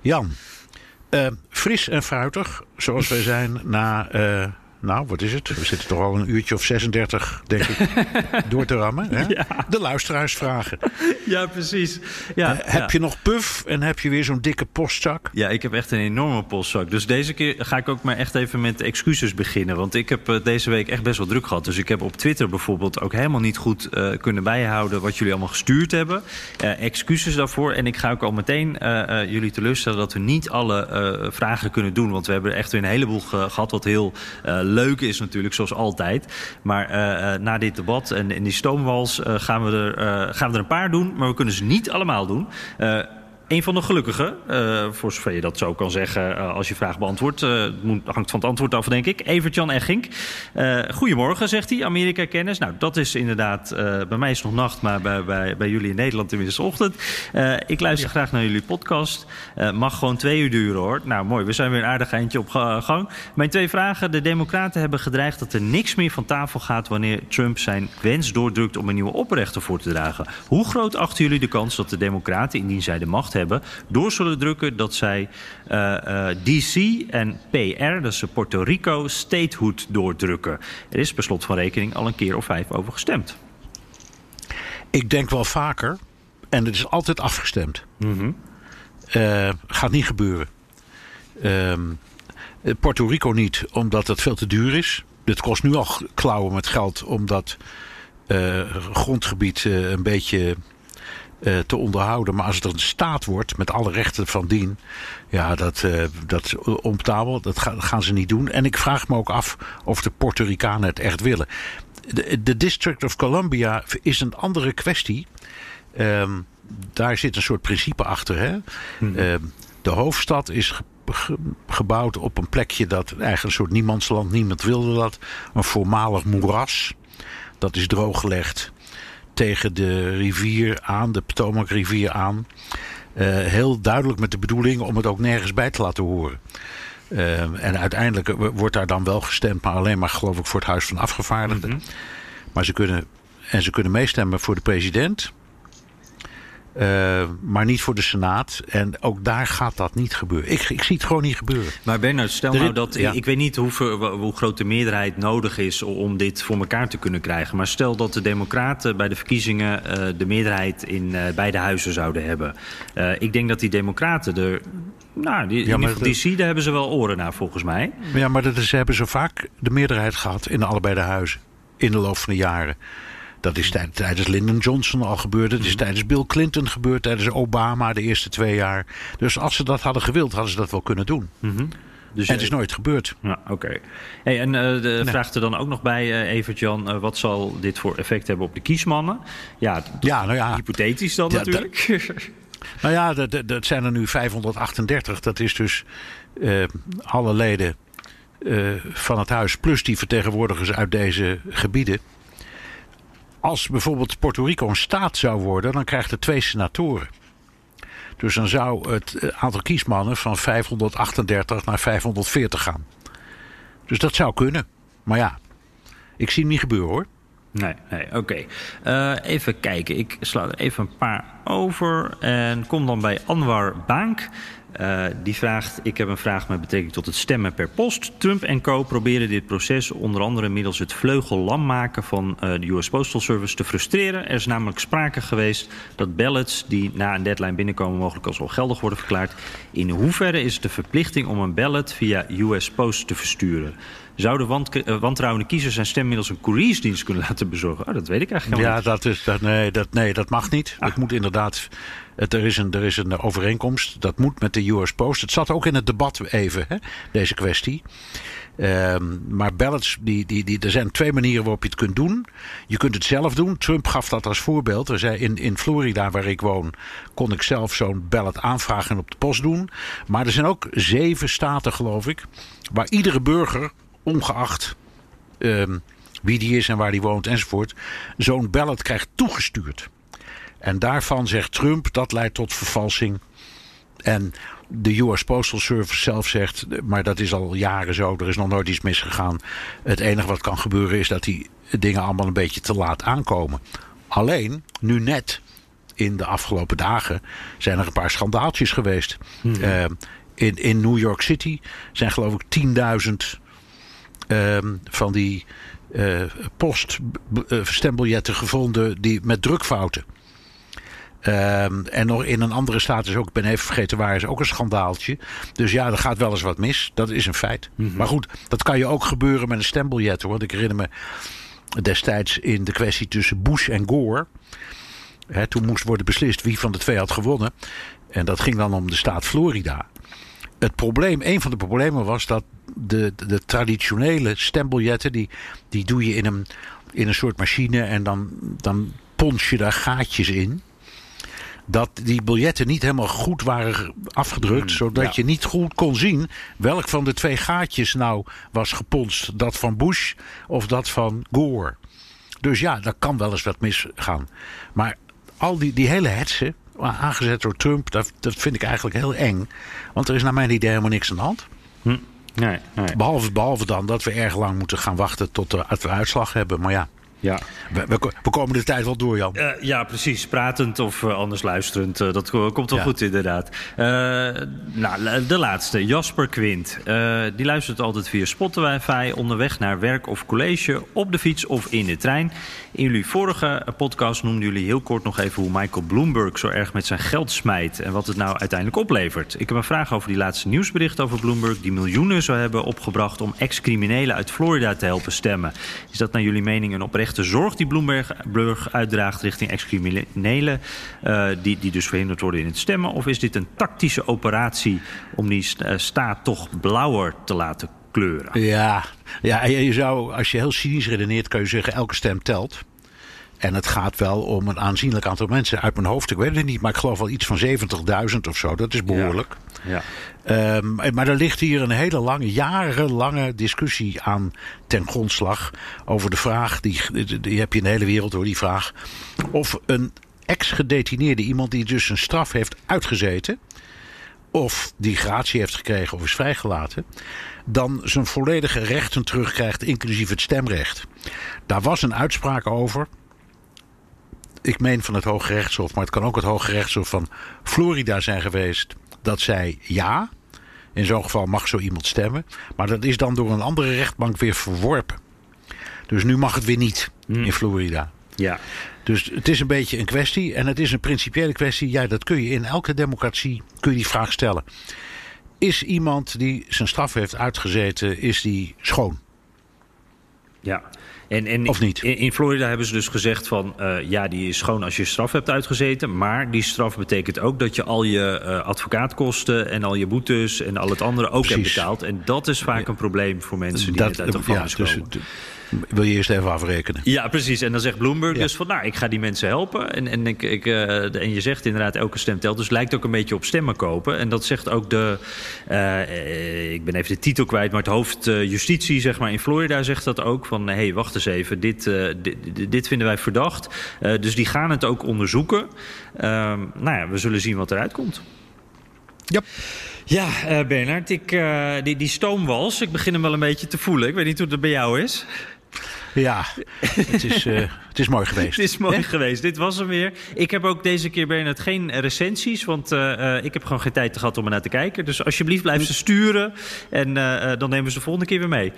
[SPEAKER 5] Jan uh, *laughs* fris en fruitig, zoals wij zijn na uh, nou, wat is het? We zitten toch al een uurtje of 36, denk ik, *laughs* door te rammen. Hè? Ja. De luisteraarsvragen.
[SPEAKER 1] Ja, precies. Ja,
[SPEAKER 5] uh, heb je nog puff en heb je weer zo'n dikke postzak?
[SPEAKER 1] Ja, ik heb echt een enorme postzak. Dus deze keer ga ik ook maar echt even met excuses beginnen. Want ik heb uh, deze week echt best wel druk gehad. Dus ik heb op Twitter bijvoorbeeld ook helemaal niet goed uh, kunnen bijhouden wat jullie allemaal gestuurd hebben. excuses daarvoor. En ik ga ook al meteen jullie teleurstellen dat we niet alle vragen kunnen doen. Want we hebben echt weer een heleboel ge gehad wat heel leuke is natuurlijk, zoals altijd. Maar uh, na dit debat en in die stoomwals uh, gaan, we er, gaan we er een paar doen. Maar we kunnen ze niet allemaal doen. Een van de gelukkigen, uh, voor zover je dat zo kan zeggen uh, als je vraag beantwoordt. Uh, hangt van het antwoord af, denk ik. Evert-Jan Eggink. goedemorgen, zegt hij. Amerika-kennis. Nou, dat is inderdaad... bij mij is het nog nacht, maar bij, bij, bij jullie in Nederland inmiddels ochtend. ik luister ja. graag naar jullie podcast. mag gewoon twee uur duren, hoor. Nou, mooi. We zijn weer een aardig eindje op gang. Mijn twee vragen. De democraten hebben gedreigd dat er niks meer van tafel gaat... wanneer Trump zijn wens doordrukt om een nieuwe oprechter voor te dragen. Hoe groot achten jullie de kans dat de democraten, indien zij de macht hebben hebben, door zullen drukken dat zij uh, uh, DC en PR, dat is Puerto Rico, statehood doordrukken. Er is per slot van rekening al een keer of vijf over gestemd.
[SPEAKER 5] Ik denk wel vaker, en het is altijd afgestemd. Mm -hmm. uh, gaat niet gebeuren. Um, Puerto Rico niet, omdat het veel te duur is. Het kost nu al klauwen met geld, omdat grondgebied een beetje uh, te onderhouden. Maar als het een staat wordt met alle rechten van dien, ja, dat, uh, dat is. Dat ga, gaan ze niet doen. En ik vraag me ook af of de Puerto Ricanen het echt willen. De, de District of Columbia is een andere kwestie. Um, daar zit een soort principe achter. Hè? Hmm. Uh, De hoofdstad is ge- ge- gebouwd op een plekje dat eigenlijk een soort niemandsland, niemand wilde dat. Een voormalig moeras. Dat is drooggelegd tegen de rivier aan, de Potomac rivier aan. Eh, heel duidelijk met de bedoeling om het ook nergens bij te laten horen. Eh, en uiteindelijk wordt daar dan wel gestemd, maar alleen maar geloof ik voor het Huis van Afgevaardigden. Maar ze kunnen, en ze kunnen meestemmen voor de president. Eh, maar niet voor de Senaat. En ook daar gaat dat niet gebeuren. Ik, ik zie het gewoon niet gebeuren.
[SPEAKER 1] Maar Bernard, stel nou dat.
[SPEAKER 5] ja.
[SPEAKER 1] Ik weet niet hoe, hoe groot de meerderheid nodig is om dit voor elkaar te kunnen krijgen. Maar stel dat de Democraten bij de verkiezingen eh, de meerderheid in eh, beide huizen zouden hebben. Ik denk dat die Democraten er. Nou, die,
[SPEAKER 5] maar de-
[SPEAKER 1] zie, daar hebben ze wel oren naar volgens mij.
[SPEAKER 5] Ja, maar dat is, ze hebben zo vaak de meerderheid gehad in allebei de huizen. In de loop van de jaren. Dat is tijd- tijdens Lyndon Johnson al gebeurd. Het is tijdens Bill Clinton gebeurd. Tijdens Obama de eerste twee jaar. Dus als ze dat hadden gewild, hadden ze dat wel kunnen doen.
[SPEAKER 1] Dus,
[SPEAKER 5] En het is
[SPEAKER 1] eh,
[SPEAKER 5] nooit gebeurd.
[SPEAKER 1] Ja, oké. Hey, en eh de, vraagt er dan ook nog bij, eh Evert-Jan, wat zal dit voor effect hebben op de kiesmannen? Ja,
[SPEAKER 5] Ja, nou ja.
[SPEAKER 1] hypothetisch dan
[SPEAKER 5] Ja,
[SPEAKER 1] natuurlijk. *laughs*
[SPEAKER 5] Nou ja, dat, dat- dat zijn er nu 538. Dat is dus alle leden van het huis. Plus die vertegenwoordigers uit deze gebieden. Als bijvoorbeeld Puerto Rico een staat zou worden, dan krijgt het twee senatoren. Dus dan zou het eh, aantal kiesmannen van 538 naar 540 gaan. Dus dat zou kunnen. Maar ja, ik zie het niet gebeuren hoor.
[SPEAKER 1] Nee, nee oké. Eh, even kijken. Ik sla er even een paar over. En kom dan bij Anwar Baank. Eh, die vraagt: Ik heb een vraag met betrekking tot het stemmen per post. Trump en co. proberen dit proces onder andere middels het vleugellam maken van eh, de US Postal Service te frustreren. Er is namelijk sprake geweest dat ballots die na een deadline binnenkomen mogelijk als ongeldig worden verklaard. In hoeverre is de verplichting om een ballot via US Post te versturen? Zouden want, eh, wantrouwende kiezers zijn stem middels een couriersdienst kunnen laten bezorgen? Oh, dat weet ik eigenlijk
[SPEAKER 5] Ja,
[SPEAKER 1] helemaal
[SPEAKER 5] dat is, dat, nee, dat, nee, dat mag niet. Het moet inderdaad. Het, er, is een, er is een overeenkomst. Dat moet met de US Post. Het zat ook in het debat even, hè, deze kwestie. Ehm, maar ballots, die, die, die, er zijn twee manieren waarop je het kunt doen. Je kunt het zelf doen. Trump gaf dat als voorbeeld. Er zei in, in Florida, waar ik woon, kon ik zelf zo'n ballot aanvragen en op de post doen. Maar er zijn ook zeven staten, geloof ik, waar iedere burger, ongeacht ehm, wie die is en waar die woont enzovoort, zo'n ballot krijgt toegestuurd. En daarvan zegt Trump dat leidt tot vervalsing. En de US Postal Service zelf zegt, maar dat is al jaren zo, er is nog nooit iets misgegaan. Het enige wat kan gebeuren is dat die dingen allemaal een beetje te laat aankomen. Alleen, nu net, in de afgelopen dagen, zijn er een paar schandaaltjes geweest. Eh, in, in New York City zijn geloof ik 10.000 ehm, van die eh poststembiljetten gevonden die, met drukfouten. Ehm, en nog in een andere staat is ook, ik ben even vergeten waar, is ook een schandaaltje. Dus ja, er gaat wel eens wat mis. Dat is een feit. Maar goed, dat kan je ook gebeuren met een stembiljet. hoor. Want ik herinner me destijds in de kwestie tussen Bush en Gore. Hè, toen moest worden beslist wie van de twee had gewonnen. En dat ging dan om de staat Florida. Het probleem, een van de problemen was dat de, de, de traditionele stembiljetten, die, die doe je in een, in een soort machine en dan, dan pons je daar gaatjes in. Dat die biljetten niet helemaal goed waren afgedrukt, zodat je niet goed kon zien welk van de twee gaatjes nou was geponst. Dat van Bush of dat van Gore. Dus ja, daar kan wel eens wat misgaan. Maar al die, die hele hetsen, aangezet door Trump, dat, dat vind ik eigenlijk heel eng. Want er is naar mijn idee helemaal niks aan de hand.
[SPEAKER 1] Nee, nee.
[SPEAKER 5] Behalve, behalve dan dat we erg lang moeten gaan wachten tot we de uitslag hebben. Maar ja,
[SPEAKER 1] Ja.
[SPEAKER 5] we, we, we komen de tijd wel door, Jan.
[SPEAKER 1] Eh, ja, precies. Pratend of eh, anders luisterend. eh, dat ko- komt wel
[SPEAKER 5] Ja.
[SPEAKER 1] goed, inderdaad. Eh, nou, de laatste. Jasper Quint. Eh, die luistert altijd via Spotify. Onderweg naar werk of college. Op de fiets of in de trein. In jullie vorige podcast noemden jullie heel kort nog even... hoe Michael Bloomberg zo erg met zijn geld smijt. En wat het nou uiteindelijk oplevert. Ik heb een vraag over die laatste nieuwsbericht over Bloomberg... die miljoenen zou hebben opgebracht om ex-criminelen uit Florida te helpen stemmen. Is dat naar jullie mening een oprechte zorg die Bloomberg uitdraagt richting ex-criminelen... eh, die, die dus verhinderd worden in het stemmen? Of is dit een tactische operatie om die eh, staat toch blauwer te laten kleuren?
[SPEAKER 5] Ja, ja je zou, als je heel cynisch redeneert, kun je zeggen: elke stem telt. En het gaat wel om een aanzienlijk aantal mensen. Uit mijn hoofd, ik weet het niet, maar ik geloof wel iets van 70.000 of zo. Dat is behoorlijk.
[SPEAKER 1] Ja.
[SPEAKER 5] Ehm, maar er ligt hier een hele lange, jarenlange discussie aan ten grondslag. Over de vraag, die, die heb je in de hele wereld hoor, die vraag. Of een ex-gedetineerde, iemand die dus een straf heeft uitgezeten. Of die gratie heeft gekregen of is vrijgelaten. Dan zijn volledige rechten terugkrijgt, inclusief het stemrecht. Daar was een uitspraak over ik meen van het Hoge Rechtshof, maar het kan ook het Hoge Rechtshof van Florida zijn geweest, dat zei ja. In zo'n geval mag zo iemand stemmen. Maar dat is dan door een andere rechtbank weer verworpen. Dus nu mag het weer niet in Florida.
[SPEAKER 1] Ja.
[SPEAKER 5] Dus het is een beetje een kwestie. En het is een principiële kwestie. Ja, dat kun je in elke democratie kun je die vraag stellen. Is iemand die zijn straf heeft uitgezeten, is die schoon?
[SPEAKER 1] Ja. En, en
[SPEAKER 5] Of niet?
[SPEAKER 1] In, in Florida hebben ze dus gezegd van... eh, ja, die is schoon als je straf hebt uitgezeten. Maar die straf betekent ook dat je al je eh, advocaatkosten... en al je boetes en al het andere ook hebt betaald. En dat is vaak een probleem voor mensen die net uit de
[SPEAKER 5] ja,
[SPEAKER 1] gevangenis
[SPEAKER 5] dus,
[SPEAKER 1] komen.
[SPEAKER 5] Wil je eerst even afrekenen.
[SPEAKER 1] Ja, precies. En dan zegt Bloomberg
[SPEAKER 5] Ja.
[SPEAKER 1] dus van, nou, ik ga die mensen helpen. En, en, ik, ik, eh, en je zegt inderdaad, elke stem telt. Dus het lijkt ook een beetje op stemmen kopen. En dat zegt ook de, eh, ik ben even de titel kwijt... maar het hoofd eh, justitie, zeg maar, in Florida zegt dat ook. Van, hé, hey, wacht eens even, dit, eh, dit, dit- vinden wij verdacht. Eh, dus die gaan het ook onderzoeken. Ehm, nou ja, we zullen zien wat eruit komt.
[SPEAKER 5] Ja.
[SPEAKER 1] Ja, eh Bernard, ik, eh, die, die stoomwals, ik begin hem wel een beetje te voelen. Ik weet niet hoe het bij jou is.
[SPEAKER 5] Ja, het is, eh, het is mooi geweest.
[SPEAKER 1] Het is mooi geweest. Dit was hem weer. Ik heb ook deze keer, Bernard, geen recensies. Want eh, eh, ik heb gewoon geen tijd gehad om er naar te kijken. Dus alsjeblieft, blijf ze sturen. En dan nemen we ze de volgende keer weer mee.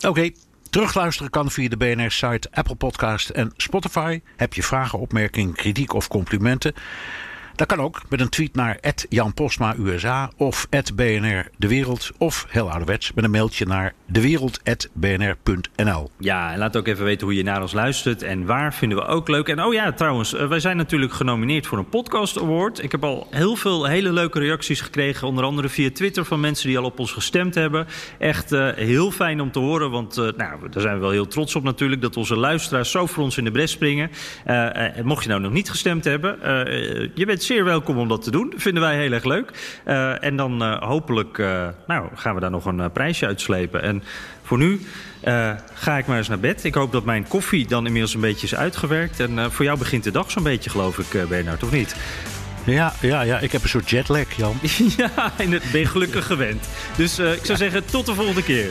[SPEAKER 5] Oké, terugluisteren kan via de BNR-site, Apple Podcast en Spotify. Heb je vragen, opmerkingen, kritiek of complimenten? Dat kan ook met een tweet naar Jan Postma USA of BNR De Wereld. Of heel ouderwets met een mailtje naar dewereld.bnr.nl.
[SPEAKER 1] Ja, en laat ook even weten hoe je naar ons luistert en waar vinden we ook leuk. En oh ja, trouwens, eh, wij zijn natuurlijk genomineerd voor een podcast award. Ik heb al heel veel hele leuke reacties gekregen, onder andere via Twitter van mensen die al op ons gestemd hebben. Echt eh, heel fijn om te horen, want eh, nou, daar zijn we wel heel trots op natuurlijk dat onze luisteraars zo voor ons in de bres springen. Eh, mocht je nou nog niet gestemd hebben, je bent zeer welkom om dat te doen. Vinden wij heel erg leuk. Eh, en dan eh, hopelijk eh, nou, gaan we daar nog een prijsje uitslepen. En voor nu ga ik maar eens naar bed. Ik hoop dat mijn koffie dan inmiddels een beetje is uitgewerkt. En voor jou begint de dag zo'n beetje, geloof ik, Bernard, of niet?
[SPEAKER 5] Ja, ja, ja, ik heb een soort jetlag, Jan. *laughs*
[SPEAKER 1] ja, en dat ben je gelukkig gewend. Dus ik zou zeggen, tot de volgende keer.